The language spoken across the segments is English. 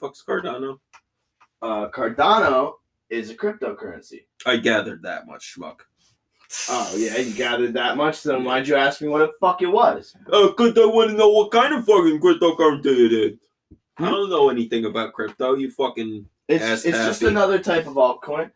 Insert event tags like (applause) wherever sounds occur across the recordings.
Fuck's Cardano. Uh, Cardano is a cryptocurrency. I gathered that much, schmuck. Oh yeah, you gathered that much. Then why'd you ask me what the fuck it was? Oh, cause I want to know what kind of fucking cryptocurrency it is. I don't know anything about crypto. You fucking It's it's just another type of altcoin.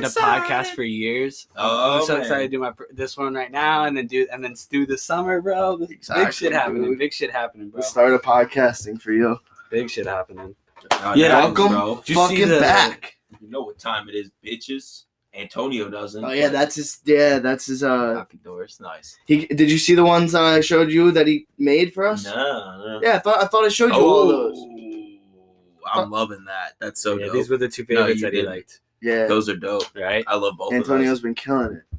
Been I'm I've been so wanting to podcast for years. Oh, I'm so man. excited to do my this one right now, and then do and then do the summer, bro. Big Exactly, shit happening. dude. Big shit happening, bro. The start a podcasting for you. Big shit happening. God Yeah, damn, Welcome bro. Did you see fucking the- back. You know what time it is, bitches. Antonio doesn't. Oh yeah, that's his. Yeah, that's his. Uh, Happy doors, nice. he did you see the ones I showed you that he made for us? No, no. Yeah, I thought I thought I showed you all those. Oh, I'm loving that. That's so yeah, dope. these were the two favorites you that he didn't. liked, Yeah, Those are dope. right? I love both Antonio's of been killing it.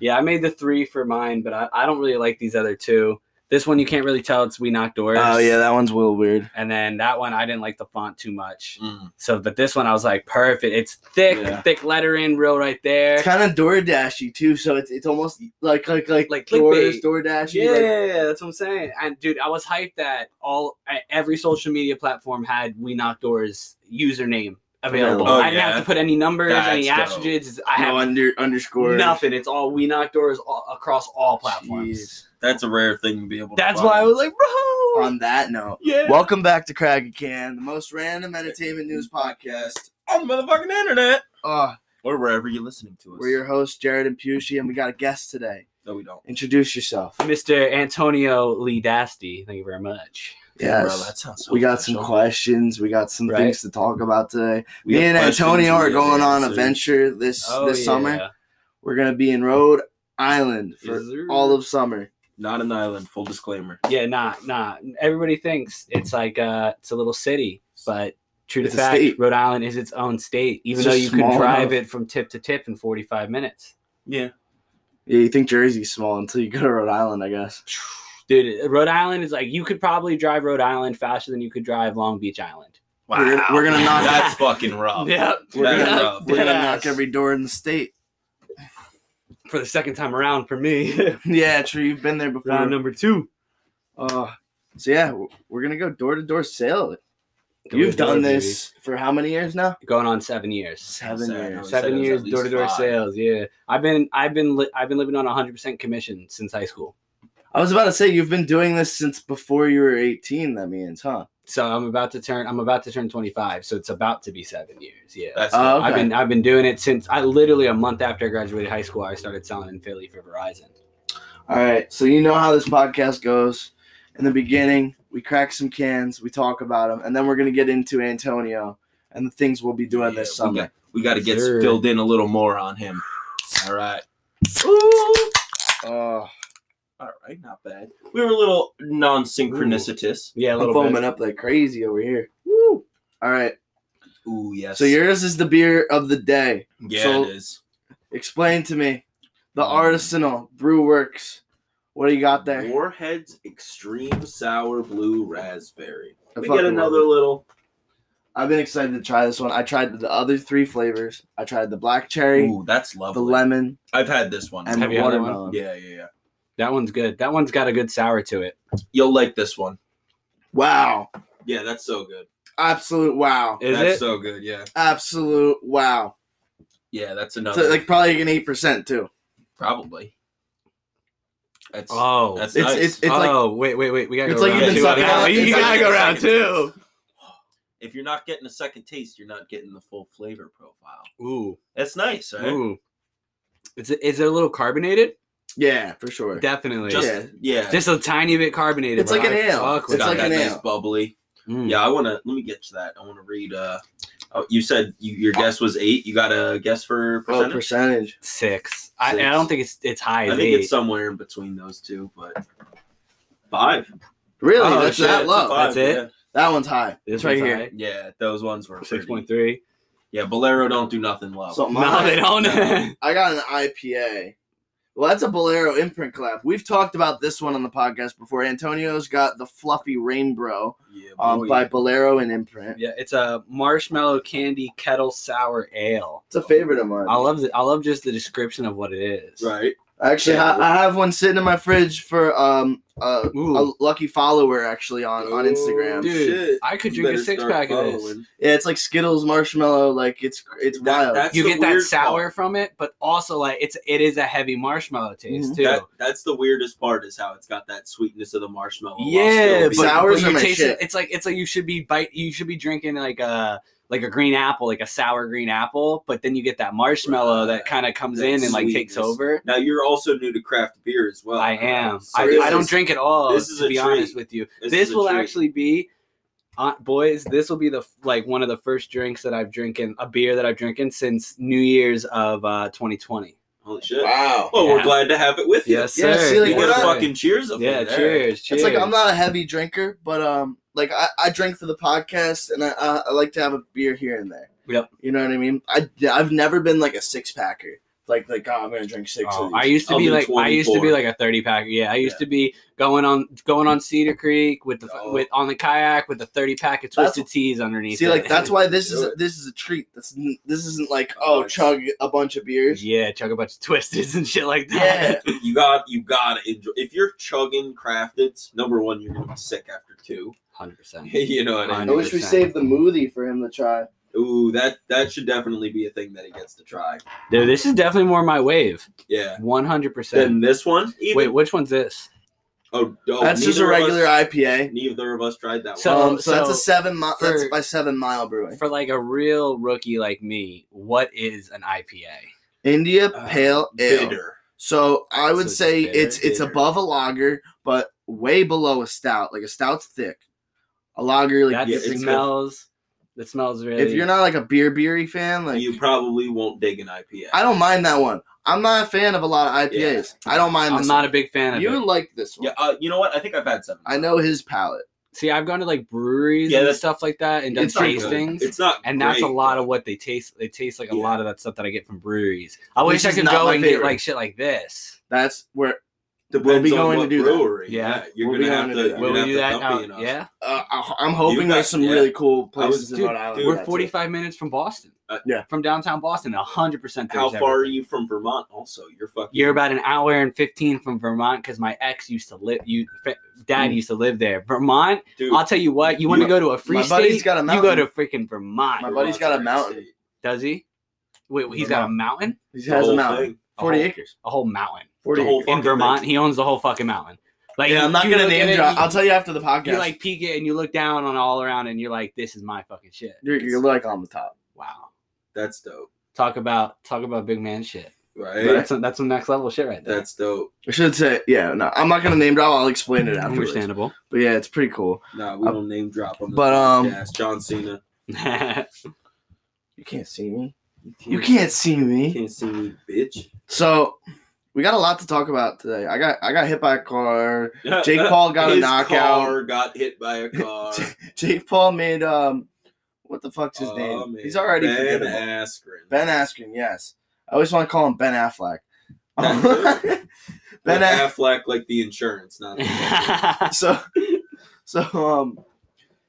Yeah, I made the three for mine, but I, I don't really like these other two. This one you can't really tell it's We Knock Doors. Oh yeah, that one's a little weird. And then that one I didn't like the font too much. Mm. So, but this one I was like, perfect. It's thick, Yeah. thick lettering, real right there. It's kind of DoorDashy too, so it's it's almost like like like Like Doors, clickbait. DoorDashy. Yeah, like- that's what I'm saying. And dude, I was hyped that all every social media platform had We Knock Doors username available. Oh, I didn't have to put any numbers, any That's dope. asterisks. I no have under underscore nothing. It's all We Knock Doors all, across all platforms. Jeez. That's a rare thing to be able. to That's find. why I was like, bro. On that note, yeah. welcome back to Crack a Can, the most random entertainment news podcast. on the motherfucking internet Uh, or wherever you're listening to us. we're your hosts, Jared and Pusey, and we got a guest today. No, we don't. Introduce yourself. Mr. Antonio Lee Dasty. Thank you very much. Yes. Bro, that sounds so we got some questions. We got some Right. things to talk about today. We Me and Antonio are going on a venture this Oh, this summer. We're gonna be in Rhode Island for Yes, sir. all of summer. Not an island. Full disclaimer. Yeah, nah, nah. Everybody thinks it's like uh it's a little city, but true to It's fact, state. Rhode Island is its own state, even It's though you can drive enough. it from tip to tip in 45 minutes. Yeah. Yeah, you think Jersey's small until you go to Rhode Island, I guess. (sighs) (sighs) (sighs) Dude, Rhode Island is like you could probably drive Rhode Island faster than you could drive Long Beach Island. We're gonna- we're gonna (laughs) knock- That's (laughs) fucking rough. Yep. We're That's gonna, rough. we're gonna knock every door in the state. For the second time around for me. (laughs) Yeah, true. You've been there before. Round number two. Uh, so yeah, we're gonna go door to door sale. Door You've door, done baby. this for how many years now? Going on seven years. Seven Seven. years. Seven years door to door sales. Yeah, I've been I've been li- I've been living on 100 percent commission since high school. I was about to say you've been doing this since before you were 18. That means, huh? So I'm about to turn I'm about to turn 25. So it's about to be seven years. Yeah. That's Oh, okay. I've been I've been doing it since I literally a month after I graduated high school. I started selling in Philly for Verizon. All right. So you know how this podcast goes. In the beginning, we crack some cans, we talk about them, and then we're gonna get into Antonio and the things we'll be doing this Yeah, we summer. got, we got to get Sure. filled in a little more on him. All right. Oh, All right. Not bad. We were a little non synchronicitous. Yeah, a I'm little foaming bit. up like crazy over here. Woo! All right. Ooh, yes. So yours is the beer of the day. Yeah, so- it is. Explain to me the Um, Artisanal Brew Works. What do you got there? Warhead's Extreme Sour Blue Raspberry. I We fucking get another little. I've been excited to try this one. I tried the other three flavors. I tried the black cherry, Ooh, that's lovely. the lemon, I've had this one. and Have the you had one? watermelon. yeah, yeah, yeah. That one's good. That one's got a good sour to it. You'll like this one. Wow. Yeah, that's so good. Absolute wow. Is that's it? so good. Yeah, Absolute wow. yeah. That's So another. like probably an eight percent too. probably. That's oh. that's It's nice. it's it's like oh, wait, wait, wait. We gotta it's go like round you've been two. sucking (laughs) Yeah, you gotta like go you've been round two. if you're not getting a second taste, you're not getting the full flavor profile. Ooh, That's nice, right? ooh. Is it, is it a little carbonated? Yeah, for sure. Definitely. Just Yeah. yeah. Just a tiny bit carbonated. It's like an I ale. fuck It's like that. that an nice ale. bubbly. Mm. Yeah, I want to. Let me get to that. I want to read. uh oh, You said you, your guess was eight. You got a guess for percentage? Oh, percentage? percentage. Six. I, I don't think it's it's high I think eight. it's somewhere in between those two, but five. Really? Oh, That's shit, that low. five, That's it? yeah. That one's high. This It's right one's here. high. Yeah, those ones were Six pretty- point three. Yeah, Bolero don't do nothing well. So No, they don't. (laughs) I got an IPA. Well, that's a Bolero imprint collab. We've talked about this one on the podcast before. Antonio's got the Fluffy Rainbow yeah, um, boy. by Bolero and imprint. yeah, it's a marshmallow candy kettle sour ale. It's a favorite of mine. I love the, I love just the description of what it is. right. Actually, Yeah. I, I have one sitting in my fridge for um uh, a lucky follower actually on on Instagram. Dude, shit. I could You drink a better six start pack of this. following. Yeah, it's like Skittles marshmallow. Like it's it's That- wild. that's You the get that weird sour part. from it, but also like it's it is a heavy marshmallow taste Mhm. too. That, that's the weirdest part is how it's got that sweetness of the marshmallow. while yeah, still but, being- Sours but are you my taste shit. it. It's like it's like you should be bite. You should be drinking like a like a green apple, like a sour green apple. But then you get that marshmallow that kind of comes That in and like takes over. Now you're also new to craft beer as well. I am. So I, I don't is- drink at all. this is to a be treat. honest with you. This This, will actually be, uh, boys. This will be the like one of the first drinks that I've drinking a beer that I've drinking since New Year's of uh 2020. Holy shit. wow. Well, we're glad to have it with you. Yes, Yeah, sir. see, like, You get a I- fucking cheers up yeah. there. Cheers. Cheers. It's like I'm not a heavy drinker, but um, like I, I drink for the podcast, and I, I I like to have a beer here and there. Yep. You know what I mean? I I've never been like a six packer. Like like oh, I'm gonna drink six Oh, of these. I used to I'll be do like I used to be like a thirty packer. Yeah, I used Yeah. to be going on going on Cedar Creek with the Oh. with on the kayak with the thirty pack of That's- twisted teas underneath. See, it. like that's why this (laughs) is it. this is a treat. This isn't- this isn't like Oh, chug a bunch of beers. yeah, chug a bunch of twisteds and shit like that. Yeah. (laughs) You got you gotta enjoy if you're chugging crafteds, number one, you're gonna be sick after two. Hundred percent. (laughs) you know what I I wish we saved the smoothie for him to try. Ooh, that that should definitely be a thing that he gets to try. Dude, this is definitely more my wave. Yeah. One hundred percent. Then this one, even Wait, which one's this? oh, oh That's just a regular us- IPA. Neither of us tried that So- one. um, so, that's a seven. Mi- that's by Seven Mile Brewing. For like a real rookie like me, what is an IPA? India Uh, Pale Ale. Bitter. So I would So it's say bitter, it's it's above a lager, but way below a stout. Like a stout's thick. A lager, like That yeah, it's good. smells. That smells really. if you're not like a beer beery fan, like you probably won't dig an IPA. I don't mind that one. I'm not a fan of a lot of IPAs. I don't mind I'm this. not one. a big fan of You it. like this one? Yeah, uh, you know what? I think I've had seven. I know his palate. See, I've gone to like breweries Yeah, and stuff like that and done It's not tastings. It's not, and that's a lot of what they taste. They taste like a Yeah. lot of that stuff that I get from breweries. I wish I could go and favorite. get like shit like this. That's where Depends We'll be on going what to do that. brewery. Yeah. you're We'll gonna going have to to. do that. you're Will gonna we do that? Out, yeah. uh, I- I'm hoping got- there's some yeah. really cool I was- places in dude, Rhode Island. dude, We're that, too. 45 minutes from Boston. Uh, yeah. From downtown Boston, 100%. How there's far are you from Vermont? Also, you're fucking. You're about an hour and 15 from Vermont because my ex used to live. You, dad Mm. used to live there. Vermont. dude. I'll tell you what. You want to go to a free my state? buddy's got a mountain. You go mountain. to freaking Vermont. My buddy's got a mountain. Does he? Wait, he's got a mountain. He has a mountain. thing. Forty Oh. acres. A whole mountain Forty whole in Vermont. thing. He owns the whole fucking mountain. Like Yeah, I'm not gonna name drop. I'll tell you after the podcast. You like peek it and you look down on all around and you're like, this is my fucking shit. you're, you're like on the top. Wow. That's dope, Talk about talk about big man shit. right? But- That's some, that's some next level shit right there. That's dope. I should say, yeah. No, I'm not gonna name drop. I'll explain it afterwards. understandable. But yeah, it's pretty cool. Nah, we don't name drop on this But, um, podcast. John Cena. (laughs) You can't see me. You can't see me. You me. can't see me, bitch. So we got a lot to talk about today. I got I got hit by a car. (laughs) Jake Paul got a His knockout. Car got hit by a (laughs) car. Jake Paul made um, what the fuck's his Oh, name? man. He's already Ben forgettable. Askren. Ben Askren. Yes, I always want to call him Ben Affleck. (laughs) Ben Ben Aff- Affleck, like the insurance, not. The so so um,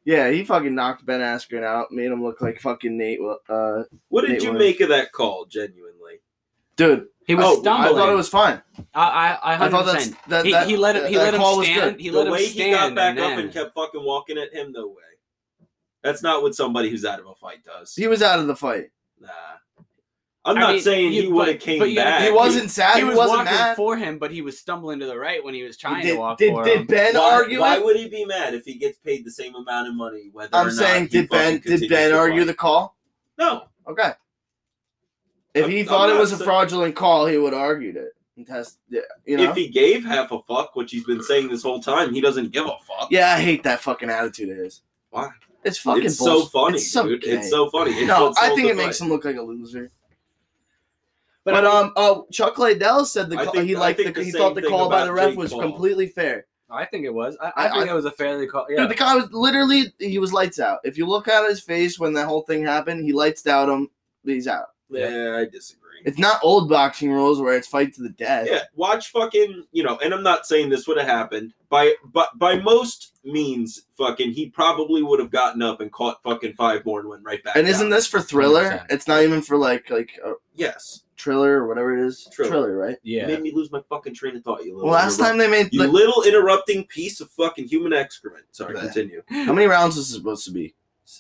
yeah, he fucking knocked Ben Askren out, made him look like fucking Nate. Uh, what did Nate you Williams. make of that call? Genuinely, dude, he was oh, stumbling. I thought it was fine. I, I, I, I thought 100%. that's that, he, that he let him. He that let him call was stand. He the let him way stand. he got back and up then- and kept fucking walking at him, no way. That's not what somebody who's out of a fight does. He was out of the fight. Nah. I'm I not mean, saying you- he would have came but back. He wasn't sad. He He, was wasn't walking mad. for him, but he was stumbling to the right when he was trying did, to walk did, for did him. Ben why, argue why it? would he be mad if he gets paid the same amount of money? Whether I'm not saying, did Ben did Ben argue the call? No, Okay. If he I'm- thought I'm it not was a fraudulent call, he would have argued it and test. Yeah, you know. if he gave half a fuck, which he's been saying this whole time, he doesn't give a fuck. yeah, I hate that fucking attitude of his. Why? It's fucking. it's bullshit. so funny, It's so dude. gay. It's so funny. It's no, I think the it makes fight. him look like a loser. But But, I mean- um, oh, Chuck Liddell said the call, think- he liked think the, the he thought the call by the ref Jake was Paul. completely fair. I think it was. I, I- I think it was a fairly call. Yeah. Dude, the guy was literally he was lights out. If you look at his face when that whole thing happened, he lights out him. He's out. Yeah, I disagree. It's not old boxing rules where it's fight to the death. Yeah, watch fucking, you know, and I'm not saying this would have happened. By but by most means, fucking he probably would have gotten up and caught fucking five more and went right back. And isn't this for Triller? 100%. It's not even for like like a Yes. Triller or whatever it is. Triller. Triller, right? You yeah. made me lose my fucking train of thought, you little Well, last time they made You like, little interrupting piece of fucking human excrement. Sorry, Bleh. continue. how many rounds is it supposed to be?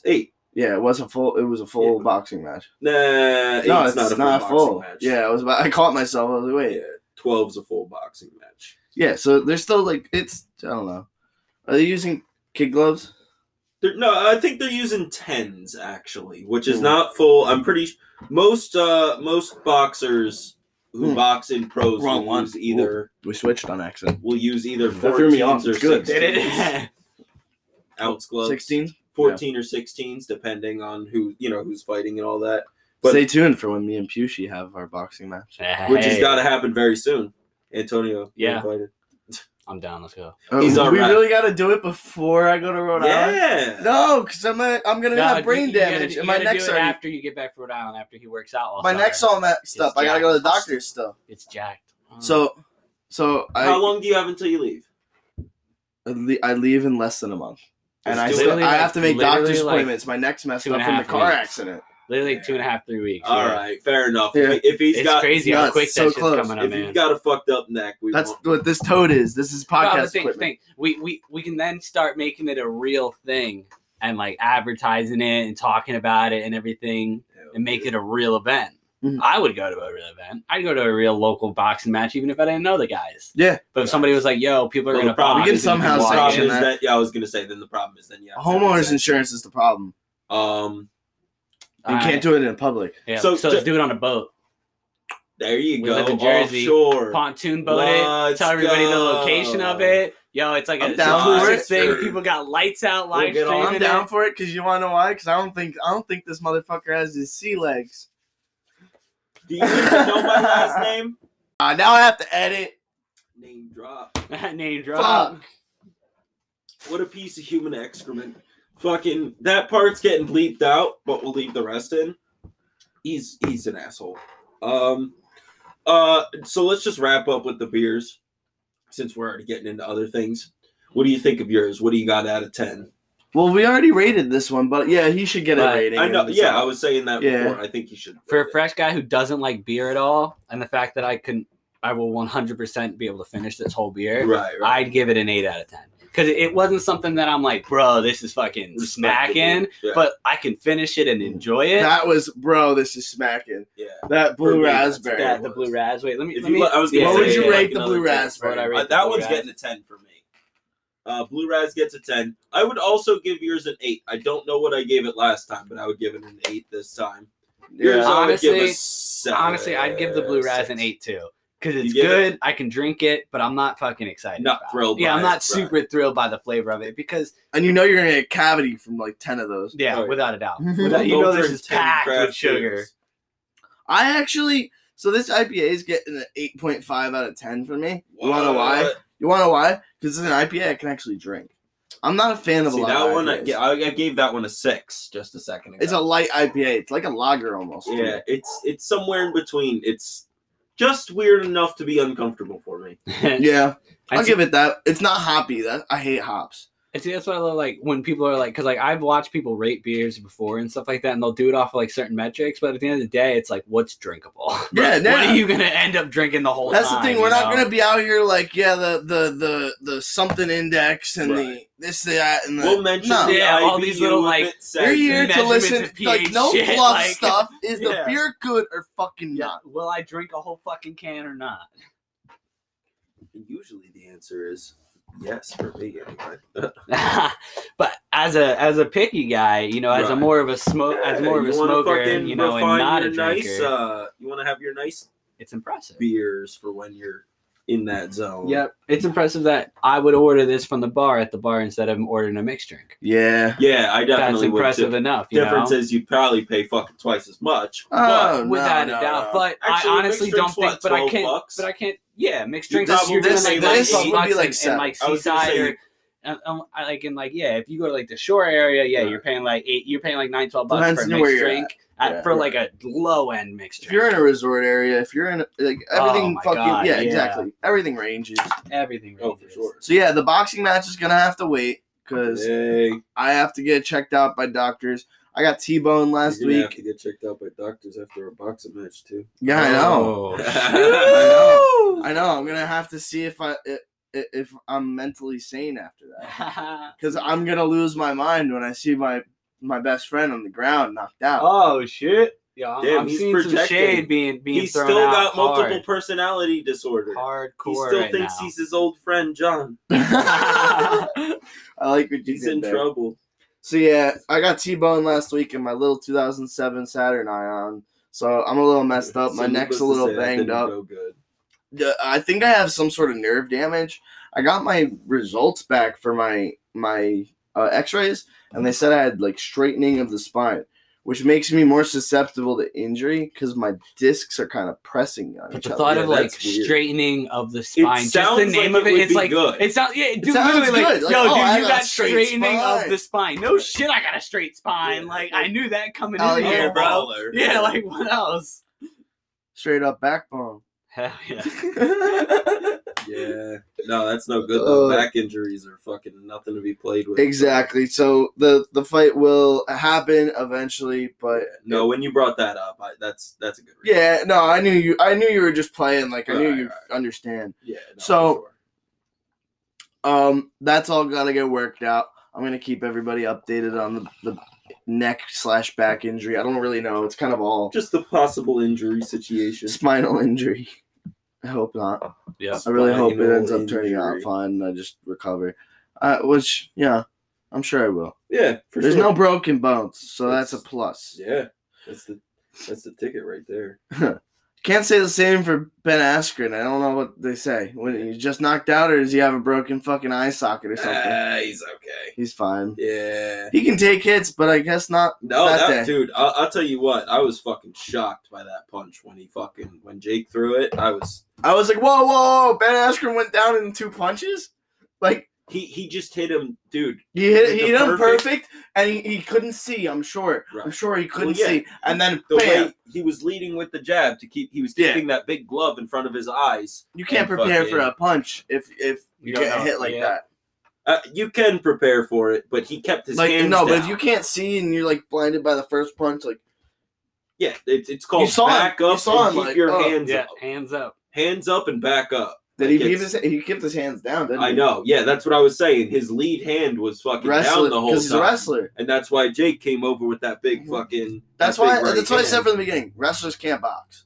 Eight. Yeah, it was a full. It was a full Yeah. boxing match. Nah, no, it's not a full not full. match. Yeah, I was about. I caught myself. I was like, wait. Yeah, 12's a full boxing match. Yeah, so they're still like it's. I don't know. Are they using kid gloves? They're, no, I think they're using tens actually, which is Hmm. not full. I'm pretty most uh most boxers who Hmm. box in pros Wrong will one. use either We switched on accident. will use either That threw me off. 14s or It's good. 16s. Did it? (laughs) ounce gloves. Sixteen. 14 or 16s depending on who, you know, who's fighting and all that. But- Stay tuned for when me and Pushy have our boxing match. Which has Hey, got to happen very soon. Antonio, Yeah. invited. (laughs) I'm down. Let's go. He's Uh, we alright. really got to do it before I go to Rhode Island. Yeah. No, because I'm gonna, I'm gonna No, have you- brain you gotta- damage, you and my gotta do neck's it already. after you get back from Rhode Island after he works out. My summer. neck's all messed up. I gotta go to the jacked. doctor's still. It's jacked. Oh. So, so I How long do you have until you leave? I leave in less than a month, and I still, it. I have to make doctor's like, appointments. My neck's messed up from the car weeks. accident. literally two and a half, three weeks. All yeah. right, fair enough. Yeah. If, if he's It's got crazy nuts, how quick so that shit's close. coming up, if man. you've got a fucked up neck, we That's won't. what this toad is. This is podcast the thing, equipment. thing, we, we we can then start making it a real thing and like advertising it and talking about it and everything and make it a real event. Mhm. I would go to a real event. I'd go to a real local boxing match even if I didn't know the guys. Yeah, But if somebody was like, "Yo, people are Well, gonna the problem box," We can somehow the walk problem is that. that. Yeah, I was gonna say. Then the problem is then yeah. homeowners insurance is the problem. Um, You can't do it in public. Yeah, So so, ju- let's do it on a boat. there you We go. live in Jersey. Offshore. Pontoon boat it. Let's Tell everybody the location of it. Yo, it's like I'm a down for exclusive it. thing. Sure. People got lights out, We'll live get. I'm down it. for it because you want to know why? Because I don't think I don't think this motherfucker has his sea legs. Do you even know my last name? (laughs) Uh, now I have to edit. Name drop. (laughs) Name drop. Fuck. What a piece of human excrement. Fucking that part's getting bleeped out, but we'll leave the rest in. He's he's an asshole. Um uh so let's just wrap up with the beers since we're already getting into other things. What do you think of yours? What do you got out of 10? Well, we already rated this one, but yeah, he should get a But rating. I know and yeah, I was saying that Yeah. before. I think you should For a rate it. fresh guy who doesn't like beer at all, and the fact that I can, I will 100% be able to finish this whole beer. Right, right. I'd give it an eight out of ten because it wasn't something that I'm like, bro, this is fucking smacking, Yeah. but I can finish it and enjoy it. That was, bro. This is smacking. yeah. That For blue me, that's raspberry. bad. Yeah, the blue raz. Wait, let me. If let you me let- I was gonna What say, would you yeah, rate like the another blue 10. raspberry? What would I rate Uh, the that blue one's raz? getting a 10 for me. Uh, Blue Raz gets a 10. I would also give yours an 8. I don't know what I gave it last time, but I would give it an 8 this time. Yours, Yeah. I would give a Honestly- seven, Honestly, I'd give the blue raz an eight too. Because it's give it- good, I can drink it, but I'm not fucking excited. Not about it. thrilled Yeah, I'm it, not right. super thrilled by the flavor of it because, And you know you're gonna get a cavity from like ten of those. yeah, Right. without a doubt, (laughs) Without- you know this is 10 packed craft with sugar. beers. I actually, so this IPA is getting an eight point five out of ten for me. You wanna know why? What? You wanna know why? Because it's an IPA I can actually drink. I'm not a fan of See, a lot that of one, I, IPAs. I, I gave that one a 6 just a second ago. It's a light IPA. It's like a lager almost. Yeah, me. it's it's somewhere in between. It's just weird enough to be uncomfortable for me. Yeah, (laughs) I I'll see- give it that. It's not hoppy. That I hate hops. And see, that's what I love, like when people are like, because like I've watched people rate beers before and stuff like that, and they'll do it off of like certain metrics. But at the end of the day, it's like, what's drinkable? (laughs) Yeah, what yeah. are you gonna end up drinking the whole That's time? the thing. We're you not know? gonna be out here like yeah the the the the something index and Right. the this that and the We'll mention no. the Yeah, all these little, like, it says You're here to listen. and Like no shit, fluff like- (laughs) stuff. Is Yeah. the beer good or fucking Yeah, not? will I drink a whole fucking can or not? And Usually the answer is yes for me anyway. (laughs) (laughs) but as a as a picky guy, you know, as a more of a smoke, as more of a smoker, fucking you know, and not a drinker, nice, uh, you want to have your nice it's impressive. beers for when you're in that zone. Yep, it's impressive that I would order this from the bar at the bar instead of ordering a mixed drink. Yeah. Yeah, I That's definitely would. impressive too. enough. You Difference know? is you'd probably pay fucking twice as much. Oh, without no, a doubt. no. But Actually, I a honestly don't think. what, but I can't. bucks? But I can't. Yeah, mixed drinks. probably you're doing this- like this nineteen would be bucks like in- in, like I was seaside or. And, um, like in like yeah, if you go to like the shore area, yeah, Right. you're paying like eight. You're paying like nine, twelve bucks Depends for a mixed you're drink at, Yeah. for like a low end mixed If you're in a resort area, if you're in a, like Oh everything my fucking God, yeah, yeah. exactly. Everything ranges. everything. Oh, for ranges. sure. So yeah, the boxing match is gonna have to wait because Hey, I have to get checked out by doctors. I got T-bone last week. you're gonna have to get checked out by doctors after a boxing match too. Yeah, I know. Oh, (laughs) I know. I know. I'm gonna have to see if I i- i- if I'm mentally sane after that (laughs) because I'm gonna lose my mind when I see my my best friend on the ground knocked out. oh shit! Yeah, I'm, Damn, I'm he's seeing some projecting. shade being being He's thrown still out got multiple hard. personality disorder. hardcore. He still right thinks now. he's his old friend John. (laughs) I like what you He's did in there. trouble. So yeah, I got T-bone last week in my little 2007 Saturn Ion. So I'm a little messed up. My So neck's a to little say, that banged didn't up. go good. Yeah, I think I have some sort of nerve damage. I got my results back for my my uh, X-rays, and they said I had like straightening of the spine, which makes me more susceptible to injury because my discs are kind of pressing on But each the other. thought Yeah, of like weird. straightening of the spine, just the sounds name like of it it, would it's be like good. it sounds yeah, dude, sounds literally like, good. Like, yo, oh, dude, I you got got a straight straightening of the spine. No shit, I got a straight spine. Yeah. Like I knew that coming Oh, in here, bro. baller. Yeah, like what else? Straight up backbone. Hell yeah. (laughs) Yeah. No, that's no good though. Uh, Back injuries are fucking nothing to be played with. exactly. So the the fight will happen eventually, but No, when you brought that up, I, that's that's a good reason. yeah, no, I knew you. I knew you were just playing. Like I knew Right, you right. understand. Yeah. no, So- sure. Um, that's all gotta get worked out. I'm gonna keep everybody updated on the, the neck slash back injury. I don't really know. It's kind of all just the possible injury situation. spinal injury. I hope not. Yeah. I really hope it ends up turning out fine and I just recover. Uh, which yeah, I'm sure I will. Yeah, for There's sure. no broken bones, so that's a plus. Yeah, that's the that's the ticket right there. (laughs) Can't say the same for Ben Askren. I don't know what they say. When he's just knocked out, or does he have a broken fucking eye socket or something? Ah, he's okay. He's fine. Yeah. He can take hits, but I guess not. No, that that, day. dude. I'll, I'll tell you what. I was fucking shocked by that punch when he fucking when Jake threw it. I was I was like, whoa, whoa, whoa, Ben Askren went down in two punches. Like he he just hit him, dude. he hit, he the hit him perfect- perfect, and he, he couldn't see. I'm sure. I'm sure he couldn't yeah. see. And then The bam, way he was leading with the jab to keep, he was Yeah. keeping that big glove in front of his eyes. you can't and prepare for fucking- a punch if if you, You don't get know. hit like Yeah. that. Uh, you can prepare for it, but he kept his like hands no, but if you can't see and you're like blinded by the first punch, like yeah, it's it's called saw him- back you up saw and him, keep like, your oh. hands Yeah, up, hands up. hands up and back up. Did Like, he keep it's- his he kept his hands down? Didn't I he? know. Yeah, that's what I was saying. His lead hand was fucking Wrestler down the whole because he's a wrestler. and that's why Jake came over with that big Mhm. fucking. That's that why. That's what I said from the beginning. Wrestlers can't box.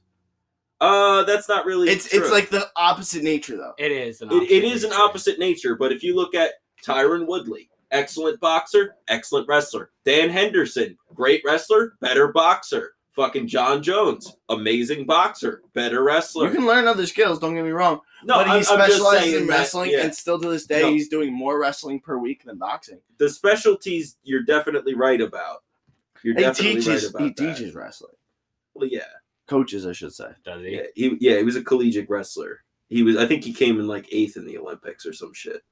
Uh, that's not really. It's true. it's like the opposite nature though. It is. An it, it is an opposite nature. But if you look at Tyron Woodley, excellent boxer, excellent wrestler. Dan Henderson, great wrestler, better boxer. Fucking Jon Jones, amazing boxer, better wrestler. You can learn other skills. Don't get me wrong. no, but he I'm, I'm just specializes saying in that, wrestling, yeah, and still to this day, No. he's doing more wrestling per week than boxing. the specialties you're definitely right about. You're He definitely teaches. right about he that. teaches wrestling. Well, yeah. Coaches, I should say. Does he? Yeah, he yeah, he was a collegiate wrestler. He was I think he came in like eighth in the Olympics or some shit.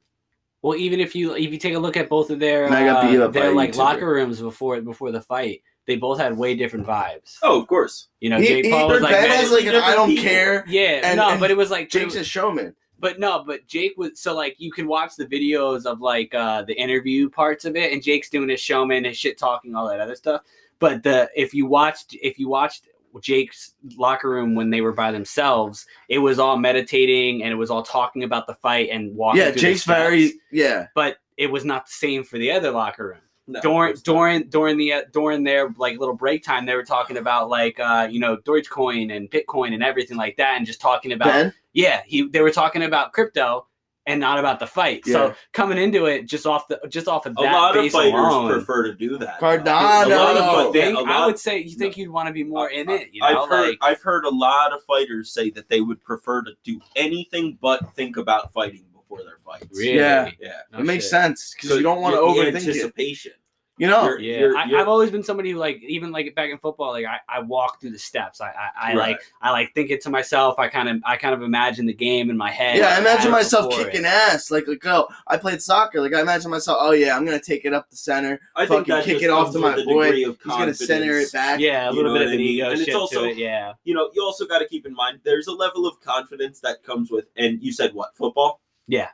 Well, even if you if you take a look at both of their And I got beat uh, their like YouTuber. locker rooms before before the fight, they both had way different vibes. Oh, of course. You know, He, Jake he, Paul was like, Ben has like an I don't people. care. yeah, and- no, and but it was like, but, it Jake's was- a showman. but no, but Jake was so like you can watch the videos of like uh the interview parts of it, and Jake's doing his showman and shit talking all that other stuff. But the if you watched if you watched Jake's locker room when they were by themselves, it was all meditating and it was all talking about the fight and walking. Yeah, through Jake's steps. very yeah. but it was not the same for the other locker room. No, during during during the uh, during their like little break time, they were talking about like uh you know Dogecoin and Bitcoin and everything like that, and just talking about Ben, yeah he they were talking about crypto and not about the fight. Yeah. So coming into it just off the just off of A that lot of fighters alone, prefer to do that. Cardano. A lot of No. fi- yeah, think, a I lot- would say you think you'd want to be more in it. You know, I've heard like I've heard a lot of fighters say that they would prefer to do anything but think about fighting before their fights. really. Yeah. Yeah. No it makes shit. sense because you don't want to the overthink it. anticipation. You know, You're- Yeah, you're- I, you're- I've always been somebody who like even like back in football, like I, I walk through the steps. I I, I like I like think it to myself. I kind of I kind of imagine the game in my head. yeah. I imagine right myself kicking it. ass. Like, like, oh, I played soccer. Like, I imagine myself. Oh yeah, I'm gonna take it up the center. I think fucking that kick just it off to my boy. degree of He's gonna center it back. Yeah, a little bit of I an ego And it's shit also- to it. Yeah, You know, you also got to keep in mind there's a level of confidence that comes with, and you said what football? Yeah.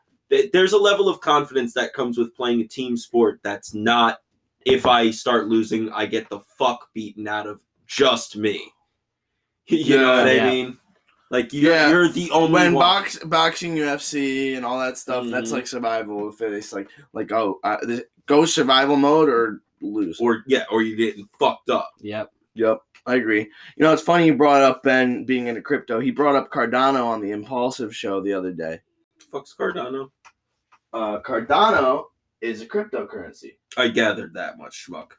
There's a level of confidence that comes with playing a team sport that's not. If I start losing, I get the fuck beaten out of just me. (laughs) You know what Yeah. I mean? Like you're, Yeah. you're the only when one. box boxing UFC and all that stuff, that's Mhm. like survival. If it's like like oh, uh, this- go survival mode or lose. or yeah, or you're getting fucked up. yep. Yep, I agree. You know, it's funny you brought up Ben being into crypto. He brought up Cardano on the Impaulsive show the other day. Fuck's Cardano. Uh, Cardano is a cryptocurrency. I gathered that much, schmuck.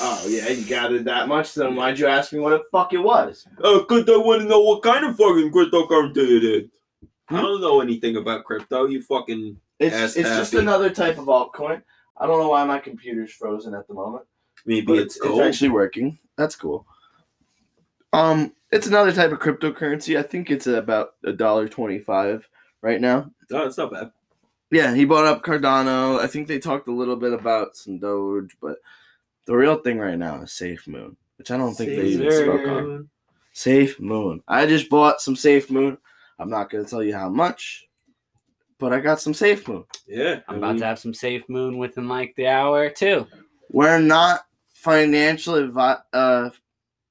Oh yeah, you gathered that much. Then why'd you ask me what the fuck it was? Oh, good. I want to know what kind of fucking cryptocurrency it is. I Hmm? don't know anything about crypto. You fucking It's it's just another type of altcoin. I don't know why my computer's frozen at the moment. maybe but it's it's, actually working. That's cool. Um, it's another type of cryptocurrency. I think it's about a dollar twenty-five right now. no, it's not bad. Yeah, he bought up Cardano. I think they talked a little bit about some Doge, but the real thing right now is Safe Moon, which I don't think they even spoke on. Safe Moon. I just bought some Safe Moon. I'm not gonna tell you how much, but I got some Safe Moon. Yeah, I'm about mean, to have some safe moon within like the hour too. We're not financial advi- uh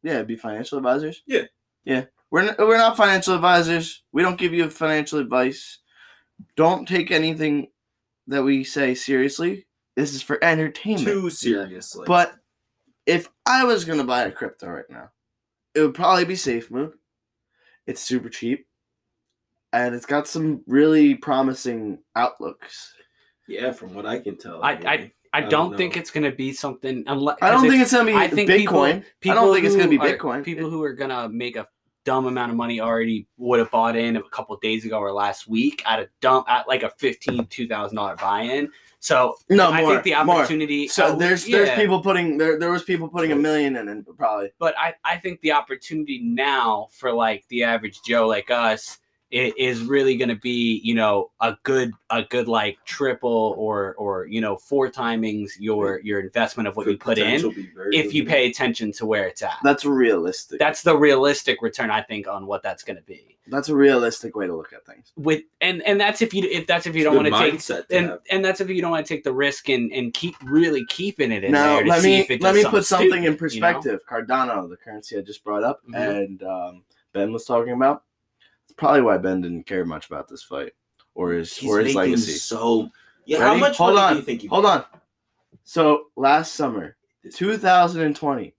yeah, be financial advisors. Yeah. Yeah. We're we're not financial advisors. We don't give you financial advice. Don't take anything that we say seriously. This is for entertainment. too seriously. But if I was gonna buy a crypto right now, it would probably be SafeMoon. It's super cheap, and it's got some really promising outlooks. yeah, from what I can tell, I- maybe. I I don't don't think it's gonna be something unless I don't think it's gonna be I think Bitcoin. people, I don't think it's gonna be Bitcoin. People who are gonna make a dumb amount of money already would have bought in a couple days ago or last week at a dump at like a fifteen two thousand dollar buy in. So no I more. think the more. opportunity. So uh, there's yeah, there's people putting there there was people putting a million in it probably. but I I think the opportunity now for like the average Joe like us is really going to be you know a good a good like triple or or you know four timings your your investment of what you put in potential be very if you pay attention to where it's at. That's realistic. That's the realistic return I think on what that's going to be. That's a realistic way to look at things. With and and that's if you if that's if you It's don't want to take and have. and that's if you don't want to take the risk and and keep really keeping it in now there to let see me if it let me put something stupid, in you know? perspective. Cardano, the currency I just brought up, Mhm. and um, Ben was talking about. It's probably why Ben didn't care much about this fight or his He's or his legacy. So yeah, how much Hold money on. do you think? He Hold made? on. So last summer, This- 2020,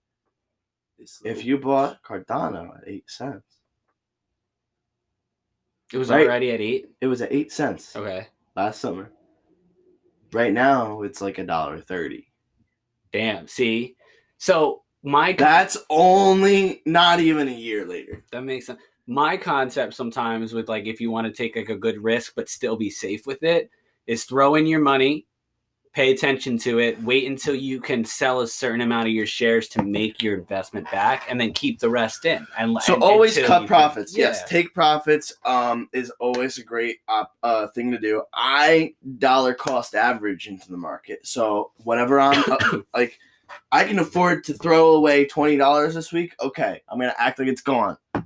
this if you bought Cardano at eight cents, It was Right. already at eight. it was at eight cents Okay. last summer. Right now, it's like a dollar thirty. Damn. See, so my con- That's only not even a year later. that makes sense. My concept sometimes with like if you want to take like a good risk but still be safe with it is throw in your money, pay attention to it, wait until you can sell a certain amount of your shares to make your investment back, and then keep the rest in. And So and- always cut profits. Yeah. Yes, take profits. Um, is always a great op- uh thing to do. I dollar cost average into the market. So whatever I'm uh, (coughs) like, I can afford to throw away twenty dollars this week. Okay, I'm gonna act like it's gone. Yeah.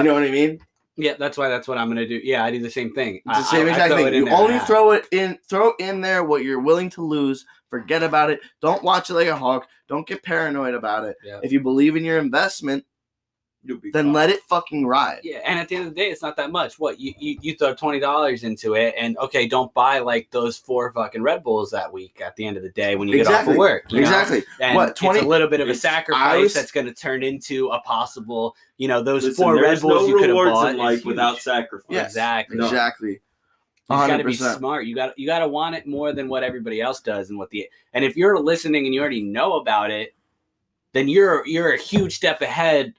You know what I mean? Yeah, that's why that's what I'm gonna do. Yeah, I do the same thing. It's the same I- I exact it thing. You only now. throw it in, throw in there what you're willing to lose. Forget about it. Don't watch it like a hawk. Don't get paranoid about it. Yeah. If you believe in your investment, then fine. let it fucking ride. Yeah, and at the end of the day, it's not that much. What you you, you throw twenty dollars into it, and okay, don't buy like those four fucking Red Bulls that week. At the end of the day, when you get off of work, you know? Exactly. And What, 20 it's a little bit of a sacrifice was- that's going to turn into a possible, you know, those Listen, four Red Bulls no you could have rewards bought in life without sacrifice. Yeah. Exactly. No. Exactly. You got to be smart. You got you got to want it more than what everybody else does, and what the and if you're listening and you already know about it, then you're you're a huge step ahead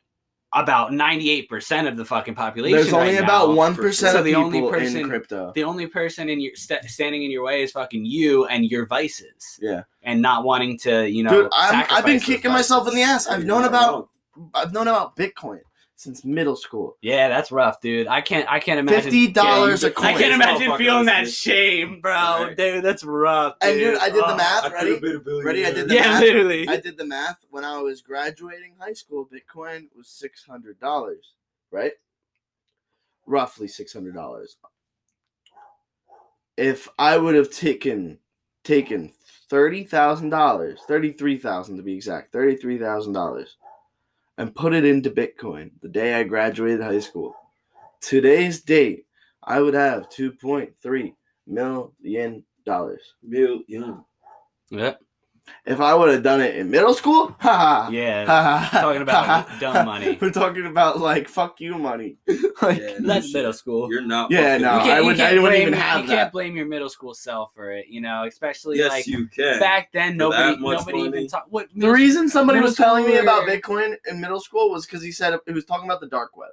about ninety eight percent of the fucking population. There's only right about now. one percent So of the only person- in crypto. The only person in your st- standing in your way is fucking you and your vices. Yeah. and not wanting to, you know, Dude, I'm, I've been kicking myself in the ass. I've known about. I've known about Bitcoin since middle school. Yeah, that's rough, dude. I can't. I can't imagine. Fifty dollars Yeah, a coin. I can't imagine motherfucker feeling that is- shame, bro. Right. Dude, that's rough. And dude, I did the Oh. math. I Ready? have been a billionaire. Ready? I did the Yeah, math. literally. I did the math when I was graduating high school. Bitcoin was six hundred dollars, right? Roughly six hundred dollars. If I would have taken taken thirty thousand dollars, thirty three thousand to be exact, thirty three thousand dollars, and put it into Bitcoin the day I graduated high school, today's date, I would have two point three million dollars. Million. Yeah. If I would have done it in middle school, (laughs) ha Yeah. Ha, ha, Talking about ha, dumb money. (laughs) We're talking about like fuck you money. (laughs) like Yeah, That's middle school. You're not. Yeah, fucking- no, You I would- can't I wouldn't blame- even have You that. can't blame your middle school self for it, you know, especially Yes, like you can. back then. For Nobody, nobody money. even talked. What the reason somebody was telling me about Bitcoin in middle school was because he said it was talking about the dark web,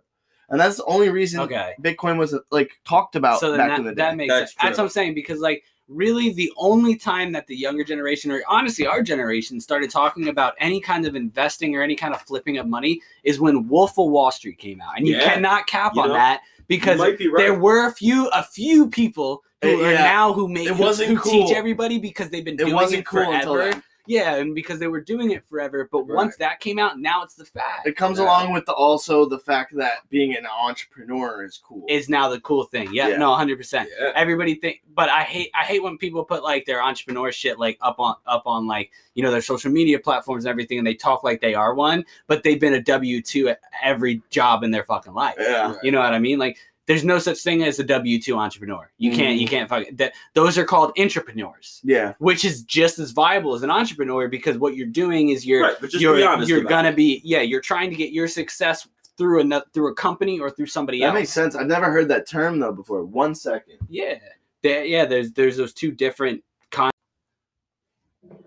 and that's the only reason Okay. Bitcoin was like talked about so then back that, in the day. that makes That's sense. That's what I'm saying because like really the only time that the younger generation or honestly our generation started talking about any kind of investing or any kind of flipping of money is when Wolf of Wall Street came out, and you Yeah. cannot cap You on know, that because right. there were a few a few people who Uh, are yeah. now who make It who- wasn't who cool. teach everybody because they've been it doing wasn't it cool forever. until then. Yeah, and because they were doing it forever, but Right. once that came out, now it's the fact. It comes Yeah. along with the also the fact that being an entrepreneur is cool. Is now the cool thing. Yeah, Yeah. no, hundred percent. Everybody think, but I hate I hate when people put like their entrepreneur shit like up on up on like you know their social media platforms and everything, and they talk like they are one, but they've been a W two at every job in their fucking life. yeah. You know what I mean? Like there's no such thing as a W two entrepreneur. You can't you mm-hmm. can't fucking that. Those are called intrapreneurs. Yeah. which is just as viable as an entrepreneur because what you're doing is you're Right, you're be you're gonna it. be yeah you're trying to get your success through another through a company or through somebody That else. That makes sense. I've never heard that term though before. One second. Yeah, There- yeah. There's there's those two different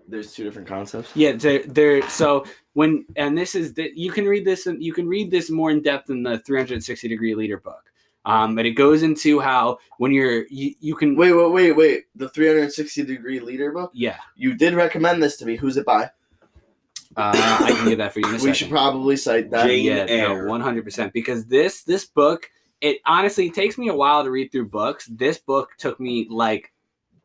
There's two different concepts. yeah they're, they're so when and this is that you can read this and you can read this more in depth in the 360 degree leader book. Um, but it goes into how when you're you, you can Wait, wait, wait, wait. The 360 degree leader book. yeah You did recommend this to me. Who's it by? uh, I can get that for you in a (laughs) We second. should probably cite that. Jane yeah, Eyre. one hundred percent. Because this this book, it honestly takes me a while to read through books. This book took me like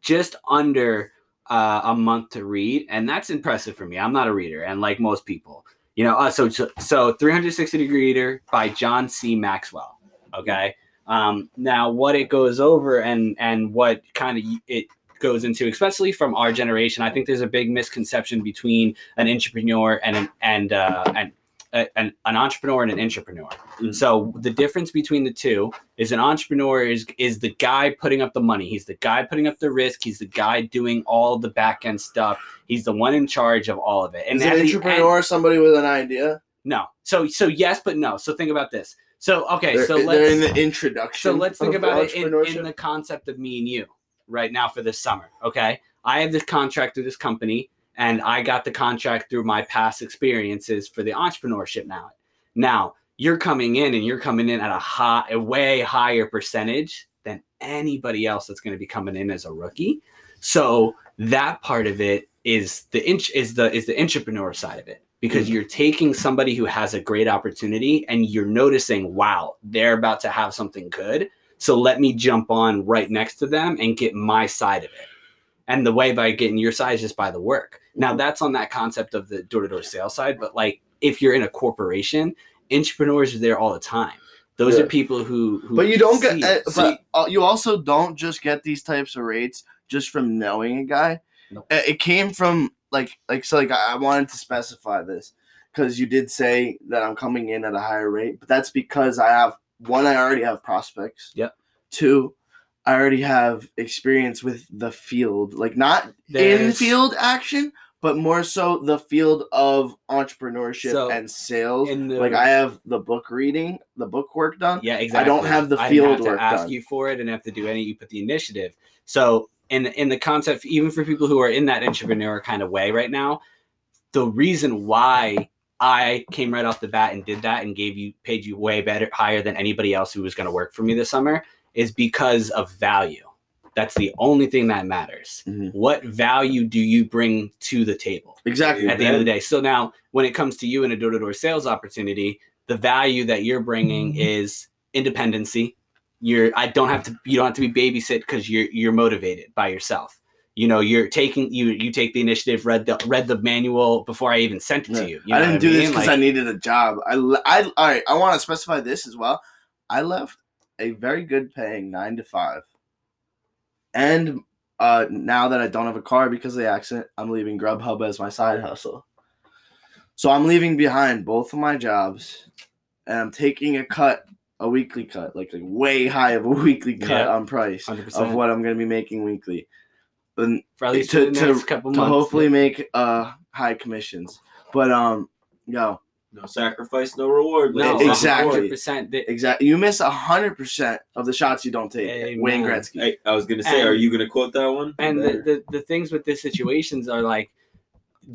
just under uh, a month to read, and that's impressive for me. I'm not a reader, and like most people, you know. Uh, so so, so 360 degree reader by John C. Maxwell. Okay. Um, now, what it goes over and and what kind of it goes into, especially from our generation, I think there's a big misconception between an entrepreneur and an and uh, and an, an entrepreneur and an intrapreneur. Mhm. So the difference between the two is an entrepreneur is is the guy putting up the money. He's the guy putting up the risk. He's the guy doing all the back end stuff. He's the one in charge of all of it. Is at an the end- entrepreneur somebody with an idea? no. So so yes, but no. So think about this. So okay, They're, so let's in the introduction. so let's think about it in, in the concept of me and you right now for this summer. Okay. I have this contract through this company and I got the contract through my past experiences for the entrepreneurship now. Now you're coming in and you're coming in at a high, a way higher percentage than anybody else that's going to be coming in as a rookie. So that part of it is the inch is the is the intrapreneur side of it because you're taking somebody who has a great opportunity and you're noticing, wow, they're about to have something good. So let me jump on right next to them and get my side of it. And the way by getting your side is just by the work. Now that's on that concept of the door-to-door sales side, but like if you're in a corporation, intrapreneurs are there all the time. Those Yeah. are people who, who But you don't get, uh, it. but uh, you also don't just get these types of rates just from knowing a guy. Uh, It came from like, like so, like I I wanted to specify this because you did say that I'm coming in at a higher rate, but that's because I have one, I already have prospects. Yep. Two, I already have experience with the field, like not in field action, but more so the field of entrepreneurship So, and sales. the- like I have the book reading, the book work done. Yeah, exactly. I don't have the field didn't have work to ask done. you for it and have to do any. You put the initiative. So in in the concept, even for people who are in that entrepreneur kind of way right now, the reason why I came right off the bat and did that and gave you paid you way better higher than anybody else who was going to work for me this summer is because of value. That's the only thing that matters. Mhm. What value do you bring to the table? Exactly. at the end of the day. So now, when it comes to you in a door to door sales opportunity, the value that you're bringing is independency. You're I don't have to you don't have to be babysit because you're you're motivated by yourself. You know, you're taking you you take the initiative, read the read the manual before I even sent it Yeah. to you. you I didn't do this mean? because Like, I needed a job. I, I, all right. I want to specify this as well. I left a very good paying nine to five, and uh, now that I don't have a car because of the accident, I'm leaving Grubhub as my side hustle. So I'm leaving behind both of my jobs, and I'm taking a cut, a weekly cut, like like way high of a (laughs) weekly cut Yeah. on price 100%. of what I'm going to be making weekly. And for at least to- the to- next couple to months. hopefully make uh high commissions. But um, yo, No sacrifice, no reward. no, exactly. 100%. The- Exactly. You miss a hundred percent of the shots you don't take. Amen. Wayne Gretzky. Hey, I was gonna say, And- are you gonna quote that one? and the, the, the things with these situations are like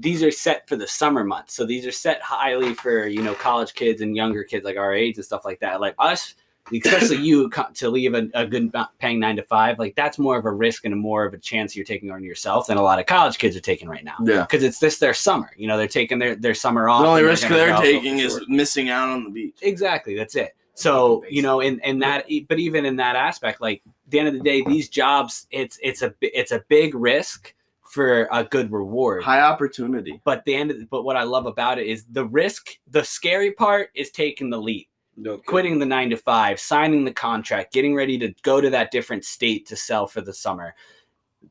these are set for the summer months so these are set highly for you know college kids and younger kids like our age and stuff like that like us especially you to leave a, a good paying nine to five like that's more of a risk and a more of a chance you're taking on yourself than a lot of college kids are taking right now Yeah. because it's this their summer you know they're taking their, their summer off The only risk they're taking is sure. missing out on the beach. Exactly, that's it. So you know, in in that, but even in that aspect, like at the end of the day, these jobs, it's it's a it's a big risk for a good reward. High opportunity. But the end, of, but what I love about it is the risk. The scary part is taking the leap, no quitting the nine to five, signing the contract, getting ready to go to that different state to sell for the summer.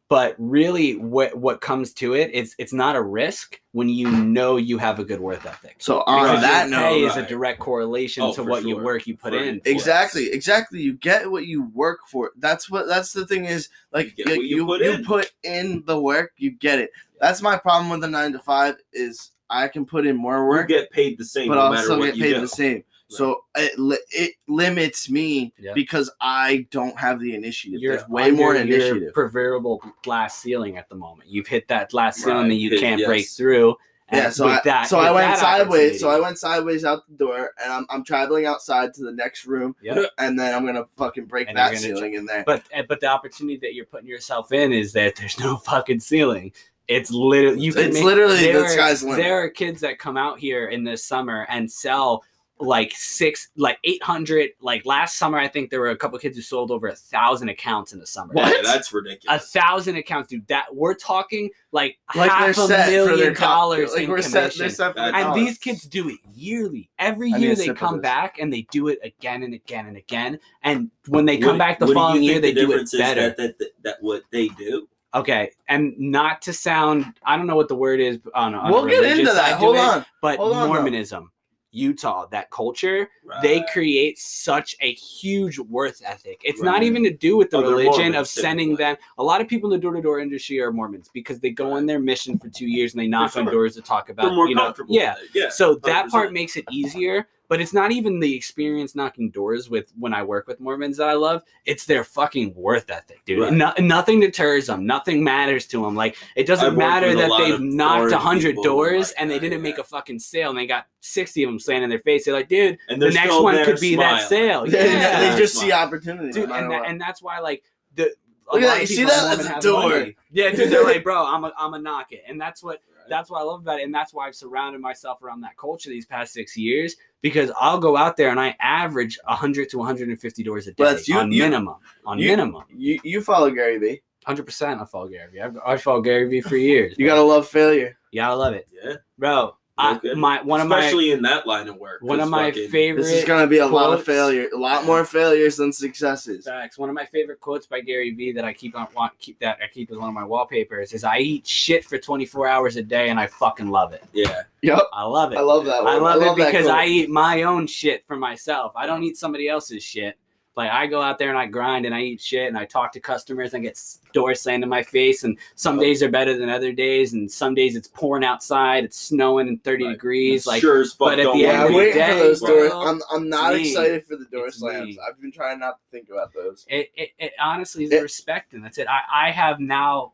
But really, what what comes to it is it's not a risk when you know you have a good work ethic. So on Because that your pay note, is a direct correlation Oh, to for what you work you put For- in. for. exactly, exactly. You get what you work for. That's what. That's the thing is like You you you, you put you in. put in the work, you get it. That's my problem with the nine to five is I can put in more You work, get paid the same, but no I'll still what get you paid do. the same. So it it limits me Yeah. because I don't have the initiative. You're There's way more under your initiative. proverbial glass ceiling at the moment. You've hit that glass ceiling Right. that you can't break through. Yeah, so I, that, so I went sideways. So I went sideways out the door, and I'm, I'm traveling outside to the next room, Yep. (laughs) and then I'm gonna fucking break And that you're ceiling in there. But uh, but the opportunity that you're putting yourself in is that there's no fucking ceiling. It's literally you can it's make, literally there the are- sky's limit. There are kids that come out here in this summer and sell like six, like eight hundred. Like last summer, I think there were a couple kids who sold over a thousand accounts in the summer. Yeah, What? that's A thousand accounts, dude. That we're talking like, like half a million their co- dollars Like in we're commission. They're set And dollars. these kids do it yearly. Every I need year they come back and they do it again and again and again. And when they What- come back the what do you following year, think they the do it better. That, that, that, that what they do. Okay, and not to sound, I don't know what the word is on, on We'll the get into that. to Hold it, on. but Hold on, though. Utah, that culture, they create such a huge worth ethic. It's not even to do with the Oh, religion Mormons, of sending them. A lot of people in the door to door industry are Mormons because they go on their mission for two years and they knock on doors to talk about, more you know, yeah. yeah. So that part makes it easier, but it's not even the experience knocking doors with when I work with Mormons that I love. It's their fucking worth ethic, dude. Right. No, nothing deters them. Nothing matters to them. Like it doesn't I've matter that they've knocked a hundred people who are doors like and they that, didn't yeah. make a fucking sale and they got sixty of them slaying in their face. They're like, dude, and the next one could be that sale. (laughs) They, Yeah. they just see Smile. opportunity. dude, no and, that, and that's why like the. a Look at that. You see that? That's a door. money. Yeah, dude, they're like, bro, I'm a, I'm a knock it, and that's what that's what I love about it, and that's why I've surrounded myself around that culture these past six years because I'll go out there and I average 100 to 150 doors a day that's you- on you- minimum, on you- minimum. you you follow Gary Vee. 100. percent I follow Gary Vee. I've, I've followed Gary Vee for years. You gotta love failure. yeah, I love it, Yeah. bro. I, Okay. my one of my Especially in that line of work. one of my fucking- favorite This is gonna be a lot of quotes. failure. A lot more failures than successes. Facts. One of my favorite quotes by Gary Vee that I keep on want keep that I keep as one of my wallpapers is I eat shit for 24 hours a day and I fucking love it. Yeah. Yep. I love it. I love that. I one. love, that it because. I eat my own shit for myself. I don't eat somebody else's shit. Like I go out there and I grind and I eat shit and I talk to customers and I get doors slammed in my face. And some days are better than other days, and some days it's pouring outside, it's snowing and thirty Right. degrees. Like sure as fuck. but at the end of the day, for those bro, doors. I'm, I'm not me. excited for the door It's slams. me. I've been trying not to think about those. it, it, it honestly is It- respect, and that's it. I, I have now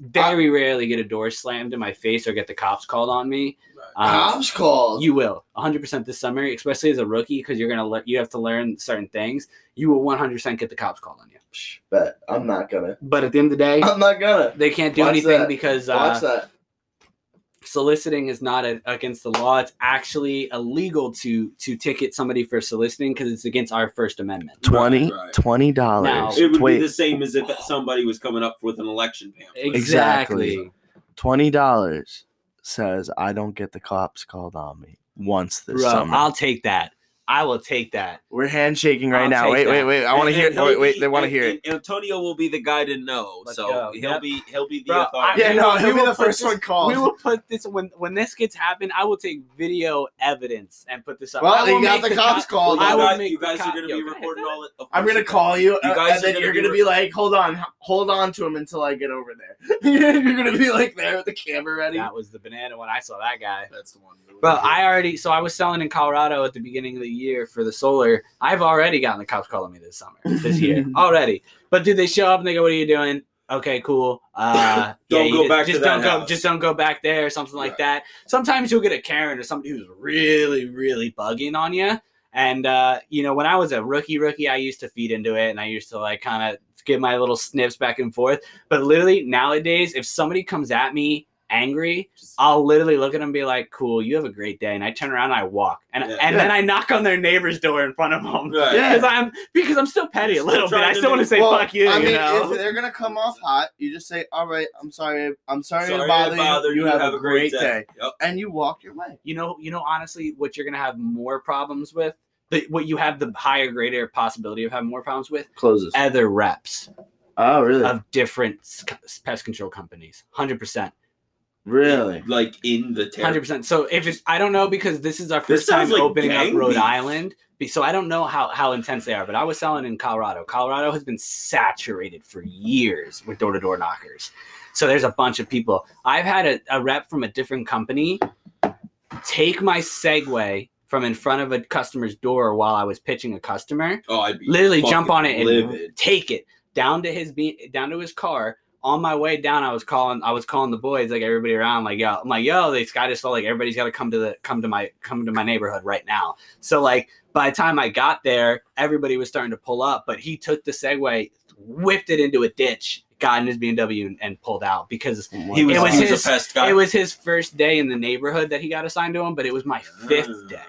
very rarely get a door slammed in my face or get the cops called on me. Um, Cops called. You will 100% this summer, especially as a rookie, because you're gonna le- you have to learn certain things. You will 100% get the cops called on you. Psh, bet I'm not gonna. But at the end of the day, I'm not gonna. they can't do Watch anything that. because Watch uh, that. soliciting is not a, against the law. It's actually illegal to to ticket somebody for soliciting because it's against our First Amendment. Twenty- Right, right. twenty Now- dollars. It would be the same as if somebody was coming up with an election pamphlet. Exactly. Exactly. twenty dollars says I don't get the cops called on me once this Bro, summer. I'll take that. I will take that. We're handshaking right I'll now. take Wait, wait, that. wait. I want to hear. and Oh, wait, wait. They want to hear it. Antonio will be the guy to know, Let's so go. he'll Yep. be he'll be the Bro, authority. Yeah, I- no, we he'll be the first this- one called. We will put this when when this gets happen. I will take video evidence and put this up. I Well, will you got make the cops cop- called. I will guys, make you guys cop- are going to Yo, be can I hit recording all it. I'm gonna call you, You uh, guys and are then gonna you're be gonna be like, "Hold on, hold on to him until I get over there." (laughs) you're gonna be like there with the camera ready. That was the banana when I saw that guy. That's the one. Bro, I already so I was selling in Colorado at the beginning of the year for the solar. I've already gotten the cops calling me this summer, this year (laughs) already. But dude, they show up and they go, "What are you doing?" Okay, cool. Uh, (laughs) Don't yeah, go just, back just don't go. house. Just don't go back there, or something like Right. that. Sometimes you'll get a Karen or somebody who's really, really bugging on you. And uh, you know, when I was a rookie, rookie, I used to feed into it, and I used to like kind of give my little sniffs back and forth. But literally nowadays, if somebody comes at me angry, I'll literally look at them and be like, "Cool, you have a great day," and I turn around and I walk, and Yeah. and Yeah. then I knock on their neighbor's door in front of them Right. Yeah. because I'm because I'm still petty a little bit. I still want to say Well, fuck you. I mean, you know? if they're gonna come off hot, you just say, "All right, I'm sorry, I'm sorry, Sorry to bother, bother you. You have, a great day. Yep. and you walk your way. you know, you know, honestly, what you're gonna have more problems with, the, what you have the higher greater possibility of having more problems with, Closes. other reps Oh, really? of different s- pest control companies. Hundred percent, really? Like in the hundred percent. So if it's, I don't know because this is our first time like opening up Rhode beef. Island. So I don't know how how intense they are, but I was selling in Colorado. Colorado has been saturated for years with door to door knockers. So there's a bunch of people. I've had a, a rep from a different company take my Segway from in front of a customer's door while I was pitching a customer. Oh, I'd be Literally jump on it and livid. take it down to his be- down to his car. On my way down, I was calling. I was calling the boys, like everybody around, like yo, I'm like yo, this guy just told like everybody's got to come to the come to my come to my neighborhood right now. So like by the time I got there, everybody was starting to pull up, but he took the Segway, whipped it into a ditch, got in his BMW and, and pulled out because He was, It was he was his- a pest guy. it was his first day in the neighborhood that he got assigned to him, but it was my fifth Ah. day.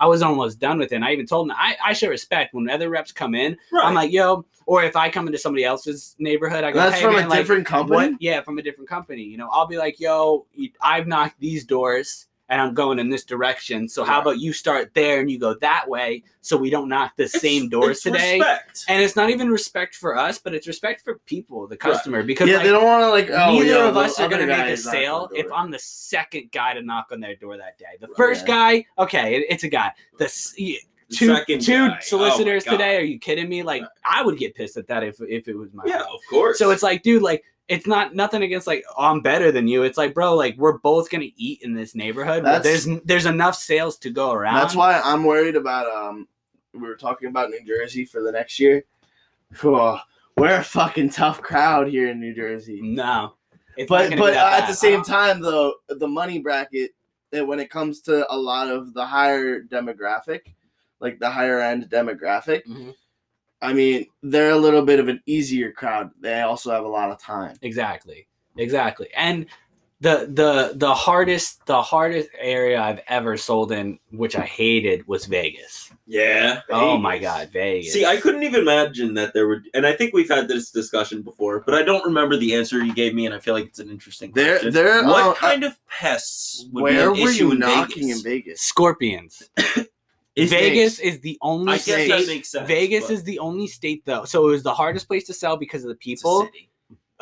I was almost done with it. And I even told him I, I show respect when other reps come in. Right. I'm like, yo, or if I come into somebody else's neighborhood, I go, That's hey, from man, a like, different company. what? Yeah, from a different company. You know, I'll be like, yo, I've knocked these doors and I'm going in this direction. So how Right. about you start there and you go that way so we don't knock the It's- same doors it's today? Respect. And it's not even respect for us, but it's respect for people, the customer, because yeah, like, they don't want to like. Oh, neither yeah, of us are going to make a sale if. I'm the second guy to knock on their door that day. The Right. first Yeah. guy, okay, it- it's a guy. The s- y- The two guy, oh solicitors my today. Are you kidding me? Like I would get pissed at that if if it was my Yeah, of course. So it's like, dude, like it's not nothing against like oh, I'm better than you. It's like, bro, like we're both gonna eat in this neighborhood. but there's there's enough sales to go around. That's why I'm worried about. Um, we were talking about New Jersey for the next year. Oh, we're a fucking tough crowd here in New Jersey. no. But but at the same time, though, the money bracket that when it comes to a lot of the higher demographic, like the higher end demographic, Mhm. I mean, they're a little bit of an easier crowd. They also have a lot of time. Exactly. Exactly. And the the the hardest the hardest area I've ever sold in, which I hated, was Vegas. yeah. Oh my god, Vegas. See, I couldn't even imagine that there would, and I think we've had this discussion before, but I don't remember the answer you gave me, and I feel like it's an interesting There, question. there. what uh, kind of pests would where be an were issue you in knocking Vegas? in Vegas? Scorpions. (coughs) Is Vegas is the only I guess state. that makes sense. Vegas but is the only state though. So it was the hardest place to sell because of the people. city.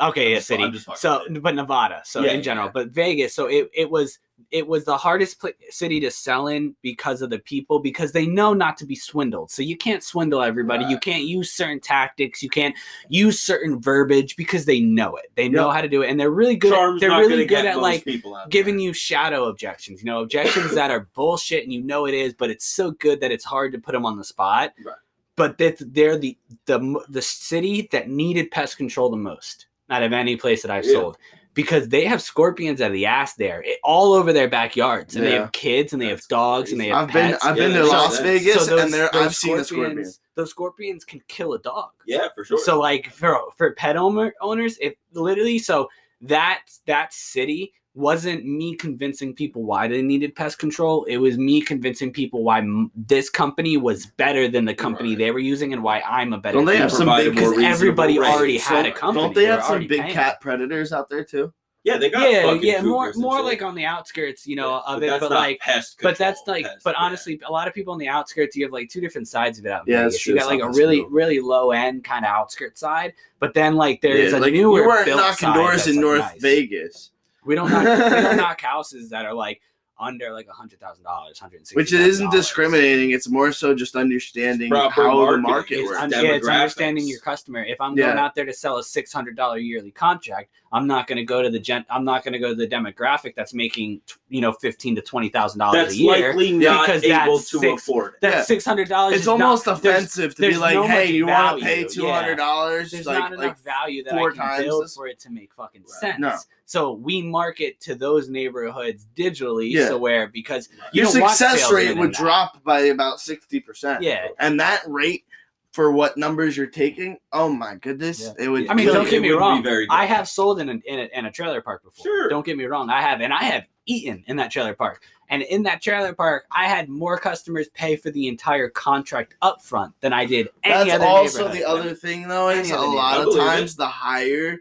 Okay, yeah, city. So, but Nevada. So Yeah, in general, yeah. but Vegas. So it, it was it was the hardest pla city to sell in because of the people because they know not to be swindled. So you can't swindle everybody. You can't use certain tactics. You can't use certain verbiage because they know it. They know Yep. how to do it, and they're really good. Charm's at, they're really good at like giving there. you shadow objections. You know, objections that are bullshit, and you know it is, but it's so good that it's hard to put them on the spot. Right. But that they're the the the city that needed pest control the most out of any place that I've Yeah. sold because they have scorpions out of the ass there it- all over their backyards, and they have kids, and they have That's dogs, and they have I've been. I've Yeah, been to Las makes sense. Vegas So those- and there I've seen a scorpion. scorpions- Those scorpions can kill a dog. Yeah, for sure. So like for for pet owner, owners, if literally so that that city wasn't me convincing people why they needed pest control. It was me convincing people why m- this company was better than the company Right. they were using and why I'm a better. Don't they have some big- because everybody reasonable already rates. had a company. Don't they have some big paying. cat predators out there too? Yeah, they got Yeah, fucking yeah, more more like on the outskirts, you know, Yeah, of but it. that's But not like, pest but that's like, pest, but yeah. honestly, a lot of people on the outskirts, you have like two different sides of it out. in Yeah, that's true. You got like a really, true. really low end kind of outskirt side, but then like there's Yeah, a like, newer you weren't built knocking side doors in like, North nice. Vegas, We don't knock, we don't (laughs) knock houses that are like under like a hundred thousand dollars, hundred sixty. which it isn't discriminating. It's more so just understanding Proper how the market It's, works. un- yeah, it's understanding your customer. If I'm going out there to sell a six hundred dollar yearly contract, I'm not going to go to the gen. I'm not going to go to the demographic that's making you know fifteen to twenty thousand dollars a That's year. likely not because able that's to six- afford it. That's Yeah. six hundred dollars. It's almost not, offensive to be like, no "Hey, you want to pay two hundred dollars?" There's Like, not like enough value that four I can times build this? for it to make fucking Right. sense. No. So we market to those neighborhoods digitally, Yeah. so where because you your success rate would drop by about sixty percent. Yeah. and that rate for what numbers you're taking, oh my goodness, Yeah. it would. I mean, don't get me It wouldn't wrong. very. I have sold in a, in a in a trailer park before. Sure. Don't get me wrong. I have, and I have eaten in that trailer park. And in that trailer park, I had more customers pay for the entire contract up front than I did any That's other also the other thing, though. Is a lot of I believe times the higher,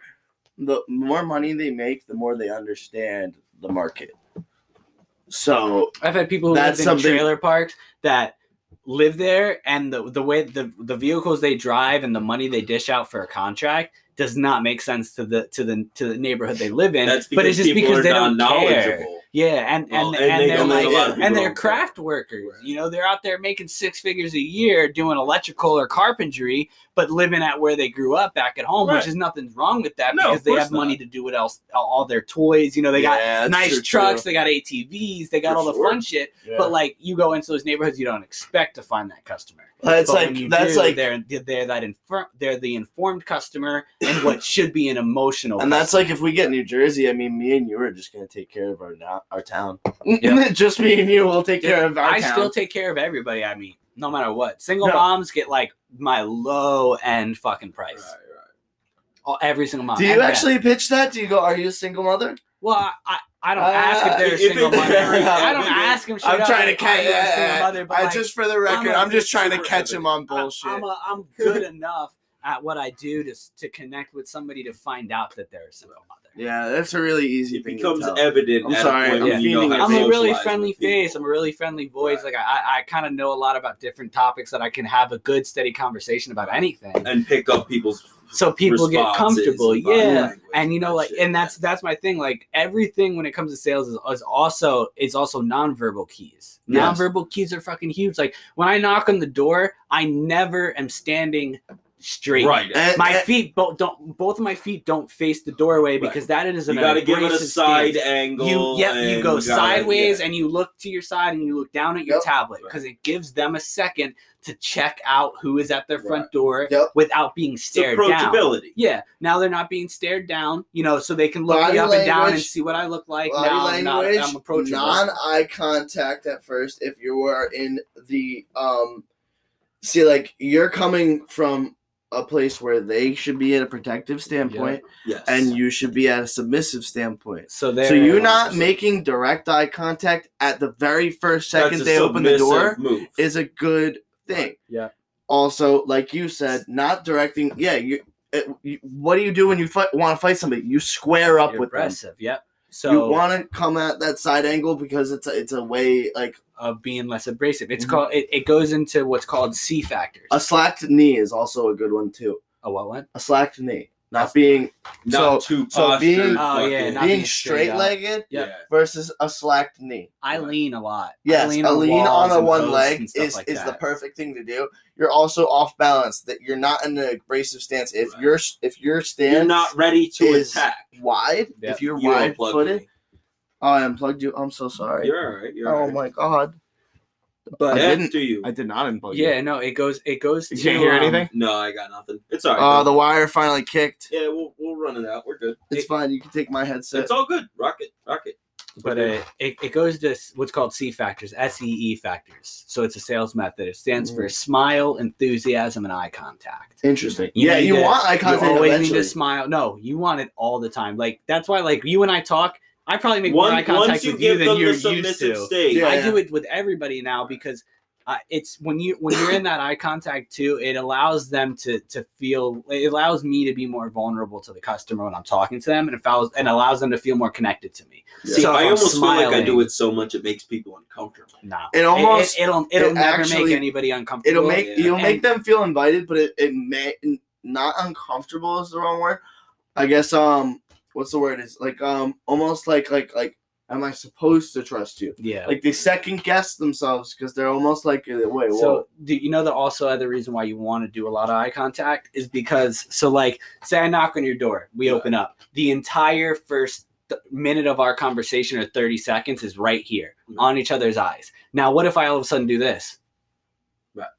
the more money they make, the more they understand the market. So I've had people who That's live in something- trailer parks that live there, and the the way the the vehicles they drive and the money they dish out for a contract does not make sense to the to the to the neighborhood they live in. That's because but it's just people because are they don't care. non-knowledgeable. Yeah, and Well, and and and, they they're like, know a lot of people and they're craft workers. Right. You know, they're out there making six figures a year doing electrical or carpentry, but living at where they grew up back at home, Right. which is nothing's wrong with that No, because they have money to do what else, all, their toys. You know, they Yeah, got nice true, trucks, too. they got ATVs, they got For all the sure. fun shit. But like, you go into those neighborhoods, you don't expect to find that customer. that's But like that's do, like they're they're that inform they're the informed customer and what (laughs) should be an emotional. And that's like if we get New Jersey, I mean, me and you are just gonna take care of our now our town. Yeah. (laughs) just me and you will take care of our I town. still take care of everybody I meet, no matter what. Single No. moms get like my low end fucking price. Right, All, every single mom. Do you And actually pitch that? Do you go, "Are you a single mother"? Well, I, I, I don't Uh, ask if they're a single mother. I don't ask them. I'm trying to catch catch. mother, but I like, just for the record, a- I'm, just trying to catch him on bullshit. I'm, a, I'm good enough at what I do to to connect with somebody to find out that they're a single mother. Yeah, that's a really easy It thing. becomes to tell. evident. I'm a sorry, I'm when you know I'm a really friendly face. I'm a really friendly voice. Right. Like I, I kind of know a lot about different topics that I can have a good, steady conversation about anything. and pick up people's So people get comfortable. Yeah. language and you know like shit. and that's that's my thing like everything when it comes to sales is, is also is also nonverbal keys Yes. nonverbal keys are fucking huge like when i knock on the door i never am standing straight right. And- my and- feet both don't both of my feet don't face the doorway Right. because that is You got to give it a side stance. angle. you yep you go gotta- sideways yeah. and you look to your side and you look down at your Yep. tablet because it gives them a second to check out who is at their front Right. door Yep. without being It's stared down approachability. yeah, now they're not being stared down, you know, so they can look Body me up and down and see what I look like. Body now I'm, not, I'm approachable. non-eye contact at first. If you are in the um, see, like you're coming from a place where they should be at a protective standpoint, Yes. and you should be at a submissive standpoint. so So you're not making direct eye contact at the very first second they open the door Move. is a good thing. Yeah. Also, like you said, not directing. Yeah, you. It, you what do you do when you fight, want to fight somebody? You square up You're with them. aggressive. Yep. you want to come at that side angle because it's a, it's a way like of being less abrasive, it's Mhm. called. It, it goes into what's called SEE factors. a slacked knee is also a good one too. a what one? A slacked knee. Not being Not So- too so being- Oh, yeah, not being being straight straight legged Yeah. yeah. versus a slacked knee. I lean a lot. I Yes, a lean on walls a one leg is like is the perfect thing to do. You're also off balance. That you're not in an abrasive stance. If Right. your if your stance You're not ready to is attack. wide, Yep. if you're You wide footed, me. oh, I unplugged you. I'm so sorry. You're all right. You're oh all right. my god. But I didn't- do you. I did not unplug Yeah, no, it goes. It goes. You to, can't hear um, anything? No, I got nothing. It's all right. Oh, though. the wire finally kicked. yeah, we'll we'll run it out. We're good. It's It- fine. You can take my headset. It's all good. Rock it. Rock it. But uh, it, it goes to what's called SEE factors, S E E factors. So it's a sales method. It stands for smile, enthusiasm, and eye contact. Interesting. You yeah, you to- want eye contact. You contact always eventually. need to smile. No, you want it all the time. Like that's why, like you and I talk. I probably make more One, eye contact once you with you give than them you're the used submissive to. state, Yeah. I do it with everybody now because uh, it's when you when you're in that eye contact too. It allows them to to feel. It allows me to be more vulnerable to the customer when I'm talking to them, and it allows and allows them to feel more connected to me. See, So I I'm almost feel like I do it so much it makes people uncomfortable. No, It almost- it, will it'll it never actually- make anybody uncomfortable. It'll make yeah. you'll make them feel invited, but it, it may not uncomfortable is the wrong word. I guess um what's the word is like um almost like like like am I supposed to trust you? yeah. Like they second guess themselves because they're almost like wait whoa So do you know that also other reason why you want to do a lot of eye contact is because so like say I knock on your door, we Right. open up. The entire first th- minute of our conversation or 30 seconds is right here Right. on each other's eyes. Now what if I all of a sudden do this?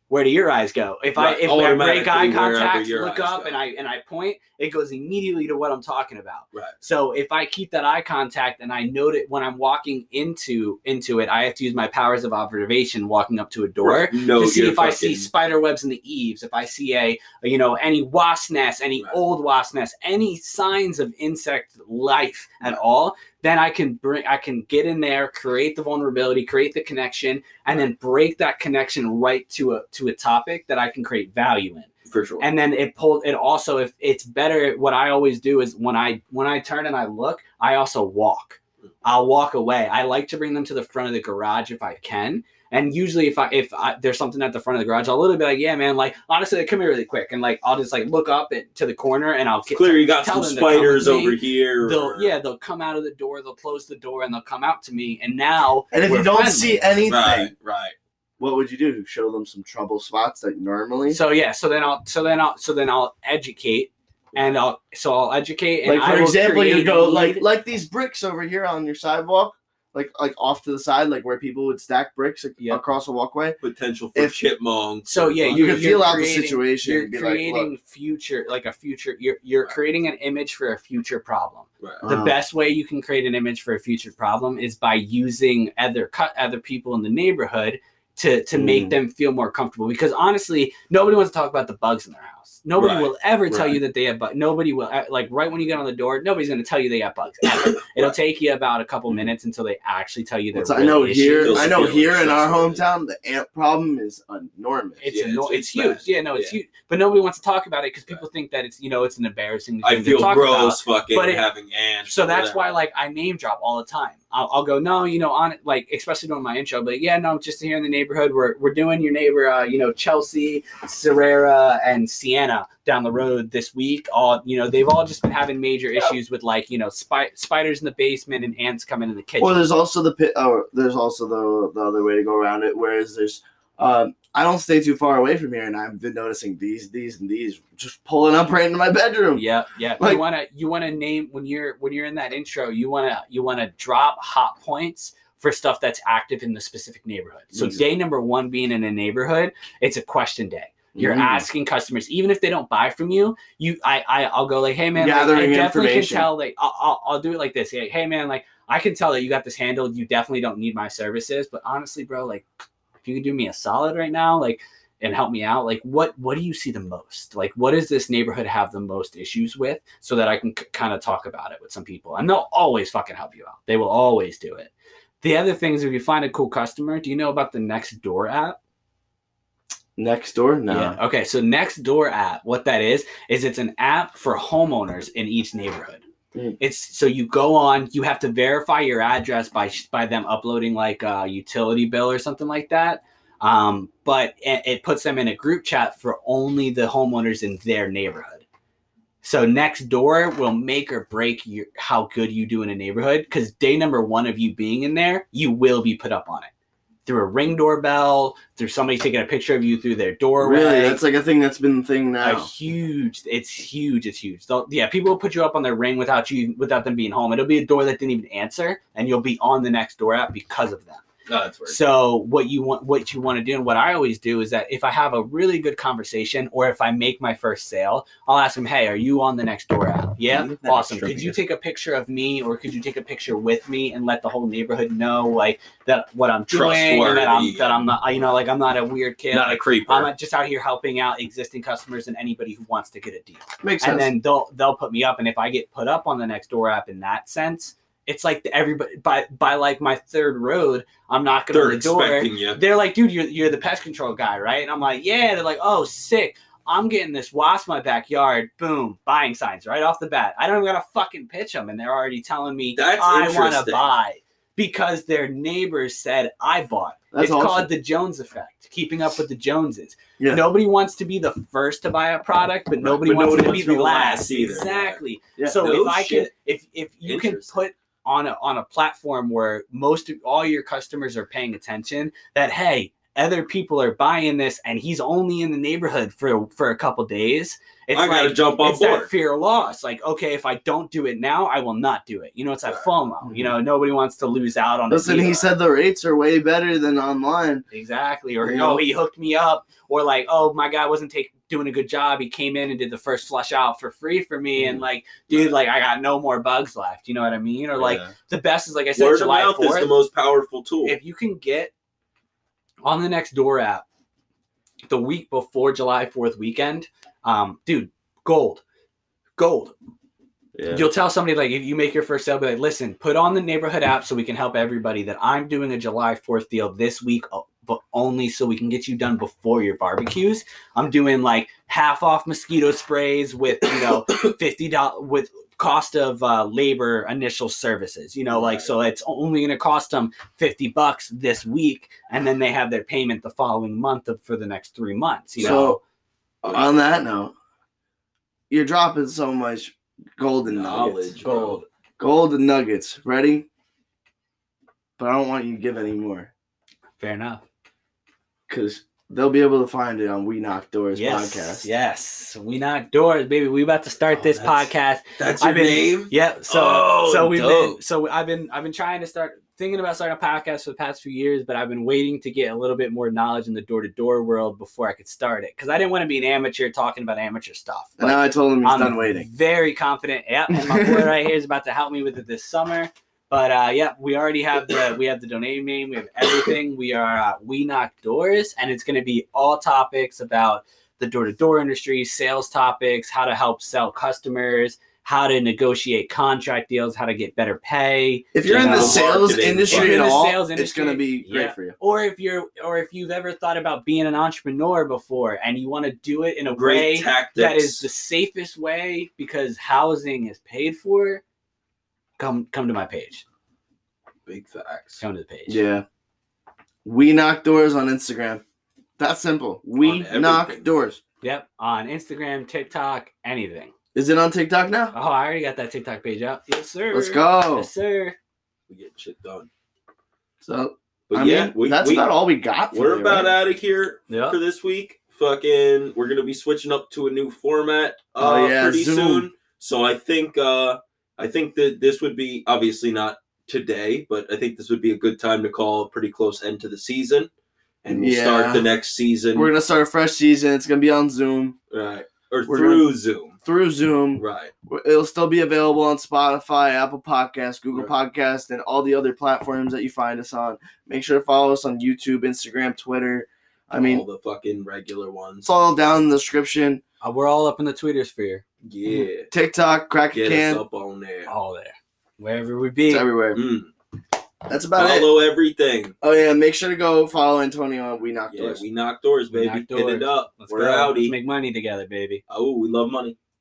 Right. Where do your eyes go? If Right. I if I break eye contact, look up go. and I and I point, it goes immediately to what I'm talking about. Right. So if I keep that eye contact and I note it when I'm walking into into it, I have to use my powers of observation walking up to a door No, to see if I see spider webs in the eaves, if I see a you know any wasp nest, any Right. old wasp nest, any signs of insect life at all, then I can bring I can get in there, create the vulnerability, create the connection, and then break that connection right to a to a topic that I can create value in. For sure. and then it pulled it also if it's better what i always do is when i when i turn and i look i also walk. I'll walk away. I like to bring them to the front of the garage if i can and usually if i if I, there's something at the front of the garage i'll literally be like yeah man like honestly like, come here really quick and like i'll just like look up at, to the corner and i'll It's clear you got tell some them to come with spiders over here. they'll or- yeah they'll come out of the door they'll close the door and they'll come out to me and now and if we're you don't friendly. see anything, Right, right. what would you do? Show them some trouble spots that normally so yeah so then i'll so then i'll so then i'll educate and i'll so i'll educate and like I for will example you go like like these bricks over here on your sidewalk like like off to the side like where people would stack bricks ac- Yep. across a walkway Potential for If- chipmunks. So, yeah, you can feel out the situation you're and be creating like future like a future you're you're Right. creating an image for a future problem Right. the uh, best way you can create an image for a future problem is by using other cut other people in the neighborhood to to make Mm. them feel more comfortable because honestly nobody wants to talk about the bugs in their house nobody Right. will ever tell Right. you that they have bugs nobody will uh, like right when you get on the door nobody's going to tell you they have bugs (coughs) ever. it'll take you about a couple minutes until they actually tell you their What's- I know here Feels I know here in our hometown the ant problem is enormous It's, Yeah, anno- it's- it's, it's huge. bad. Yeah, no, it's Yeah. huge. But nobody wants to talk about it because people think that it's you know it's an embarrassing. I thing to feel talk about. gross fucking But it- having ants. So or that's why, like, I name drop all the time. I'll, I'll go, no, you know, on like, especially during my intro, but yeah, no, just here in the neighborhood, we're we're doing your neighbor, uh, you know, Chelsea, Serrera, and Sienna down the road this week. All you know, they've all just been having major issues with like, you know, spy- spiders in the basement and ants coming in the kitchen. Well, there's also the pit. Oh, there's also the the other way to go around it. Whereas there's, um, I don't stay too far away from here, and I've been noticing these, these, and these just pulling up right into my bedroom. Yeah, yeah. Like- you wanna you wanna name when you're when you're in that intro, you wanna you wanna drop hot points for stuff that's active in the specific neighborhood. So Ex- day number one being in a neighborhood, it's a question day. You're Mm. asking customers, even if they don't buy from you, you I, I I'll go like, hey man, like, I Gathering definitely can tell like I'll, I'll I'll do it like this. Hey, hey man, like I can tell that you got this handled. You definitely don't need my services, but honestly, bro, like if you can do me a solid right now, like and help me out like what what do you see the most? Like what does this neighborhood have the most issues with? So that i can c- kind of talk about it with some people and they'll always fucking help you out. They will always do it. The other thing is if you find a cool customer do you know about the Nextdoor app? Nextdoor, no. yeah. Okay so Nextdoor app what that is is it's an app for homeowners in each neighborhood Mm. it's so you go on you have to verify your address by by them uploading like a utility bill or something like that um, but it, it puts them in a group chat for only the homeowners in their neighborhood So Nextdoor will make or break your, how good you do in a neighborhood. Because day number one of you being in there, you will be put up on it through a ring doorbell, through somebody taking a picture of you through their doorway. Really, that's like a thing that's been the thing a now. huge. It's huge. It's huge. They'll, yeah, people will put you up on their ring without you without them being home. It'll be a door that didn't even answer, and you'll be on the Nextdoor app because of them. Oh, that's. So what you want what you want to do and what I always do is that if I have a really good conversation or if I make my first sale, I'll ask them, "Hey, are you on the Nextdoor app?" Yeah, Look at that awesome. extra Could you take a picture of me or could you take a picture with me and let the whole neighborhood know like that what I'm doing and that I'm that I'm not you know like I'm not a weird kid. Not a like, creeper. I'm just out here helping out existing customers and anybody who wants to get a deal Makes sense. and then they'll they'll put me up and if i get put up on the Nextdoor app in that sense it's like the, everybody by by like my third road i'm knocking They're on the door expecting you. they're like dude you're, you're the pest control guy right and i'm like yeah they're like oh sick i'm getting this wasp in my backyard boom buying signs right off the bat i don't even gotta fucking pitch them and they're already telling me That's i want to buy because their neighbors said i bought That's it's awesome. called the jones effect keeping up with the joneses Yeah. Nobody wants to be the first to buy a product, but nobody, but wants, nobody to, wants be the last. either. Exactly. Yeah. So No if I can, if if you can put on a on a platform where most of all your customers are paying attention, that hey, other people are buying this, and he's only in the neighborhood for for a couple days. It's I gotta like jump on it's that board. fear of loss. Like, okay, if I don't do it now, I will not do it. You know, it's that Right. FOMO. You mm-hmm. know, nobody wants to lose out on. a Listen, he said the rates are way better than online. Exactly. Or, You oh, know? he hooked me up. Or, like, oh, my guy wasn't take, doing a good job. He came in and did the first flush out for free for me. Mm. And, like, dude, like, I got no more bugs left. You know what I mean? Or, like, Yeah. the best is, like I said, word of July 4th, is the most powerful tool. If you can get on the Nextdoor app the week before July 4th weekend, um, dude, gold. Gold. Yeah. You'll tell somebody like if you make your first sale, be like, listen, put on the neighborhood app so we can help everybody that I'm doing a July 4th deal this week, but only so we can get you done before your barbecues. I'm doing like half off mosquito sprays with you know (coughs) fifty dollars with cost of uh, labor initial services. You know, like so it's only going to cost them fifty bucks this week, and then they have their payment the following month of, for the next three months. You know, So, on that note, you're dropping so much golden. Knowledge, bro. gold. Golden nuggets. Ready? But I don't want you to give any more Fair enough. Because they'll be able to find it on We Knock Doors Yes, podcast. yes. We knock doors, baby. We about to start Oh, this that's- podcast. That's your I've been, name. Yep. So, Oh, so we've dope. been, so I've been, I've been trying to start thinking about starting a podcast for the past few years, but I've been waiting to get a little bit more knowledge in the door to door world before I could start it because I didn't want to be an amateur talking about amateur stuff. And now I told him he's I'm done waiting. Very confident. Yep. And my boy (laughs) right here is about to help me with it this summer. But uh, yeah, we already have the we have the domain name, we have everything. We are uh, we knock doors, and it's going to be all topics about the door to door industry, sales topics, how to help sell customers, how to negotiate contract deals, how to get better pay, If you're you in the sales industry at all, sales it's going to be great yeah. for you. or if you're or if you've ever thought about being an entrepreneur before and you want to do it in a Great way tactics. that is the safest way because housing is paid for come come to my page big facts. come to the page Yeah. We Knock Doors on Instagram. That's simple. We Knock. Doors. yep on instagram tiktok anything Is it on TikTok now? oh i already got that tiktok page up yes sir Let's go. yes sir We get shit done. So, But I yeah, mean, we, that's we, about all we got. For We're today, about right? out of here Yeah. for this week. Fucking, we're gonna be switching up to a new format uh, Oh, yeah, pretty Zoom. soon. So I think uh, I think that this would be obviously not today, but I think this would be a good time to call a pretty close end to the season, and we'll Yeah. start the next season We're gonna start a fresh season. It's gonna be on Zoom right or we're through Zoom. through Zoom. Right. It'll still be available on Spotify, Apple Podcasts, Google Right. Podcast, and all the other platforms that you find us on. Make sure to follow us on YouTube, Instagram, Twitter. I mean, all the fucking regular ones. it's all down in the description. Uh, we're all up in the twitter sphere Yeah. TikTok, crack a Get can, us up on there. all there wherever we be it's everywhere. Mm. That's about it. Follow everything. Oh yeah, make sure to go follow Antonio We Knock Yeah, Doors. we knock doors, baby. knock Hit doors. it up. let's We're go outie. let's make money together baby oh, we love money.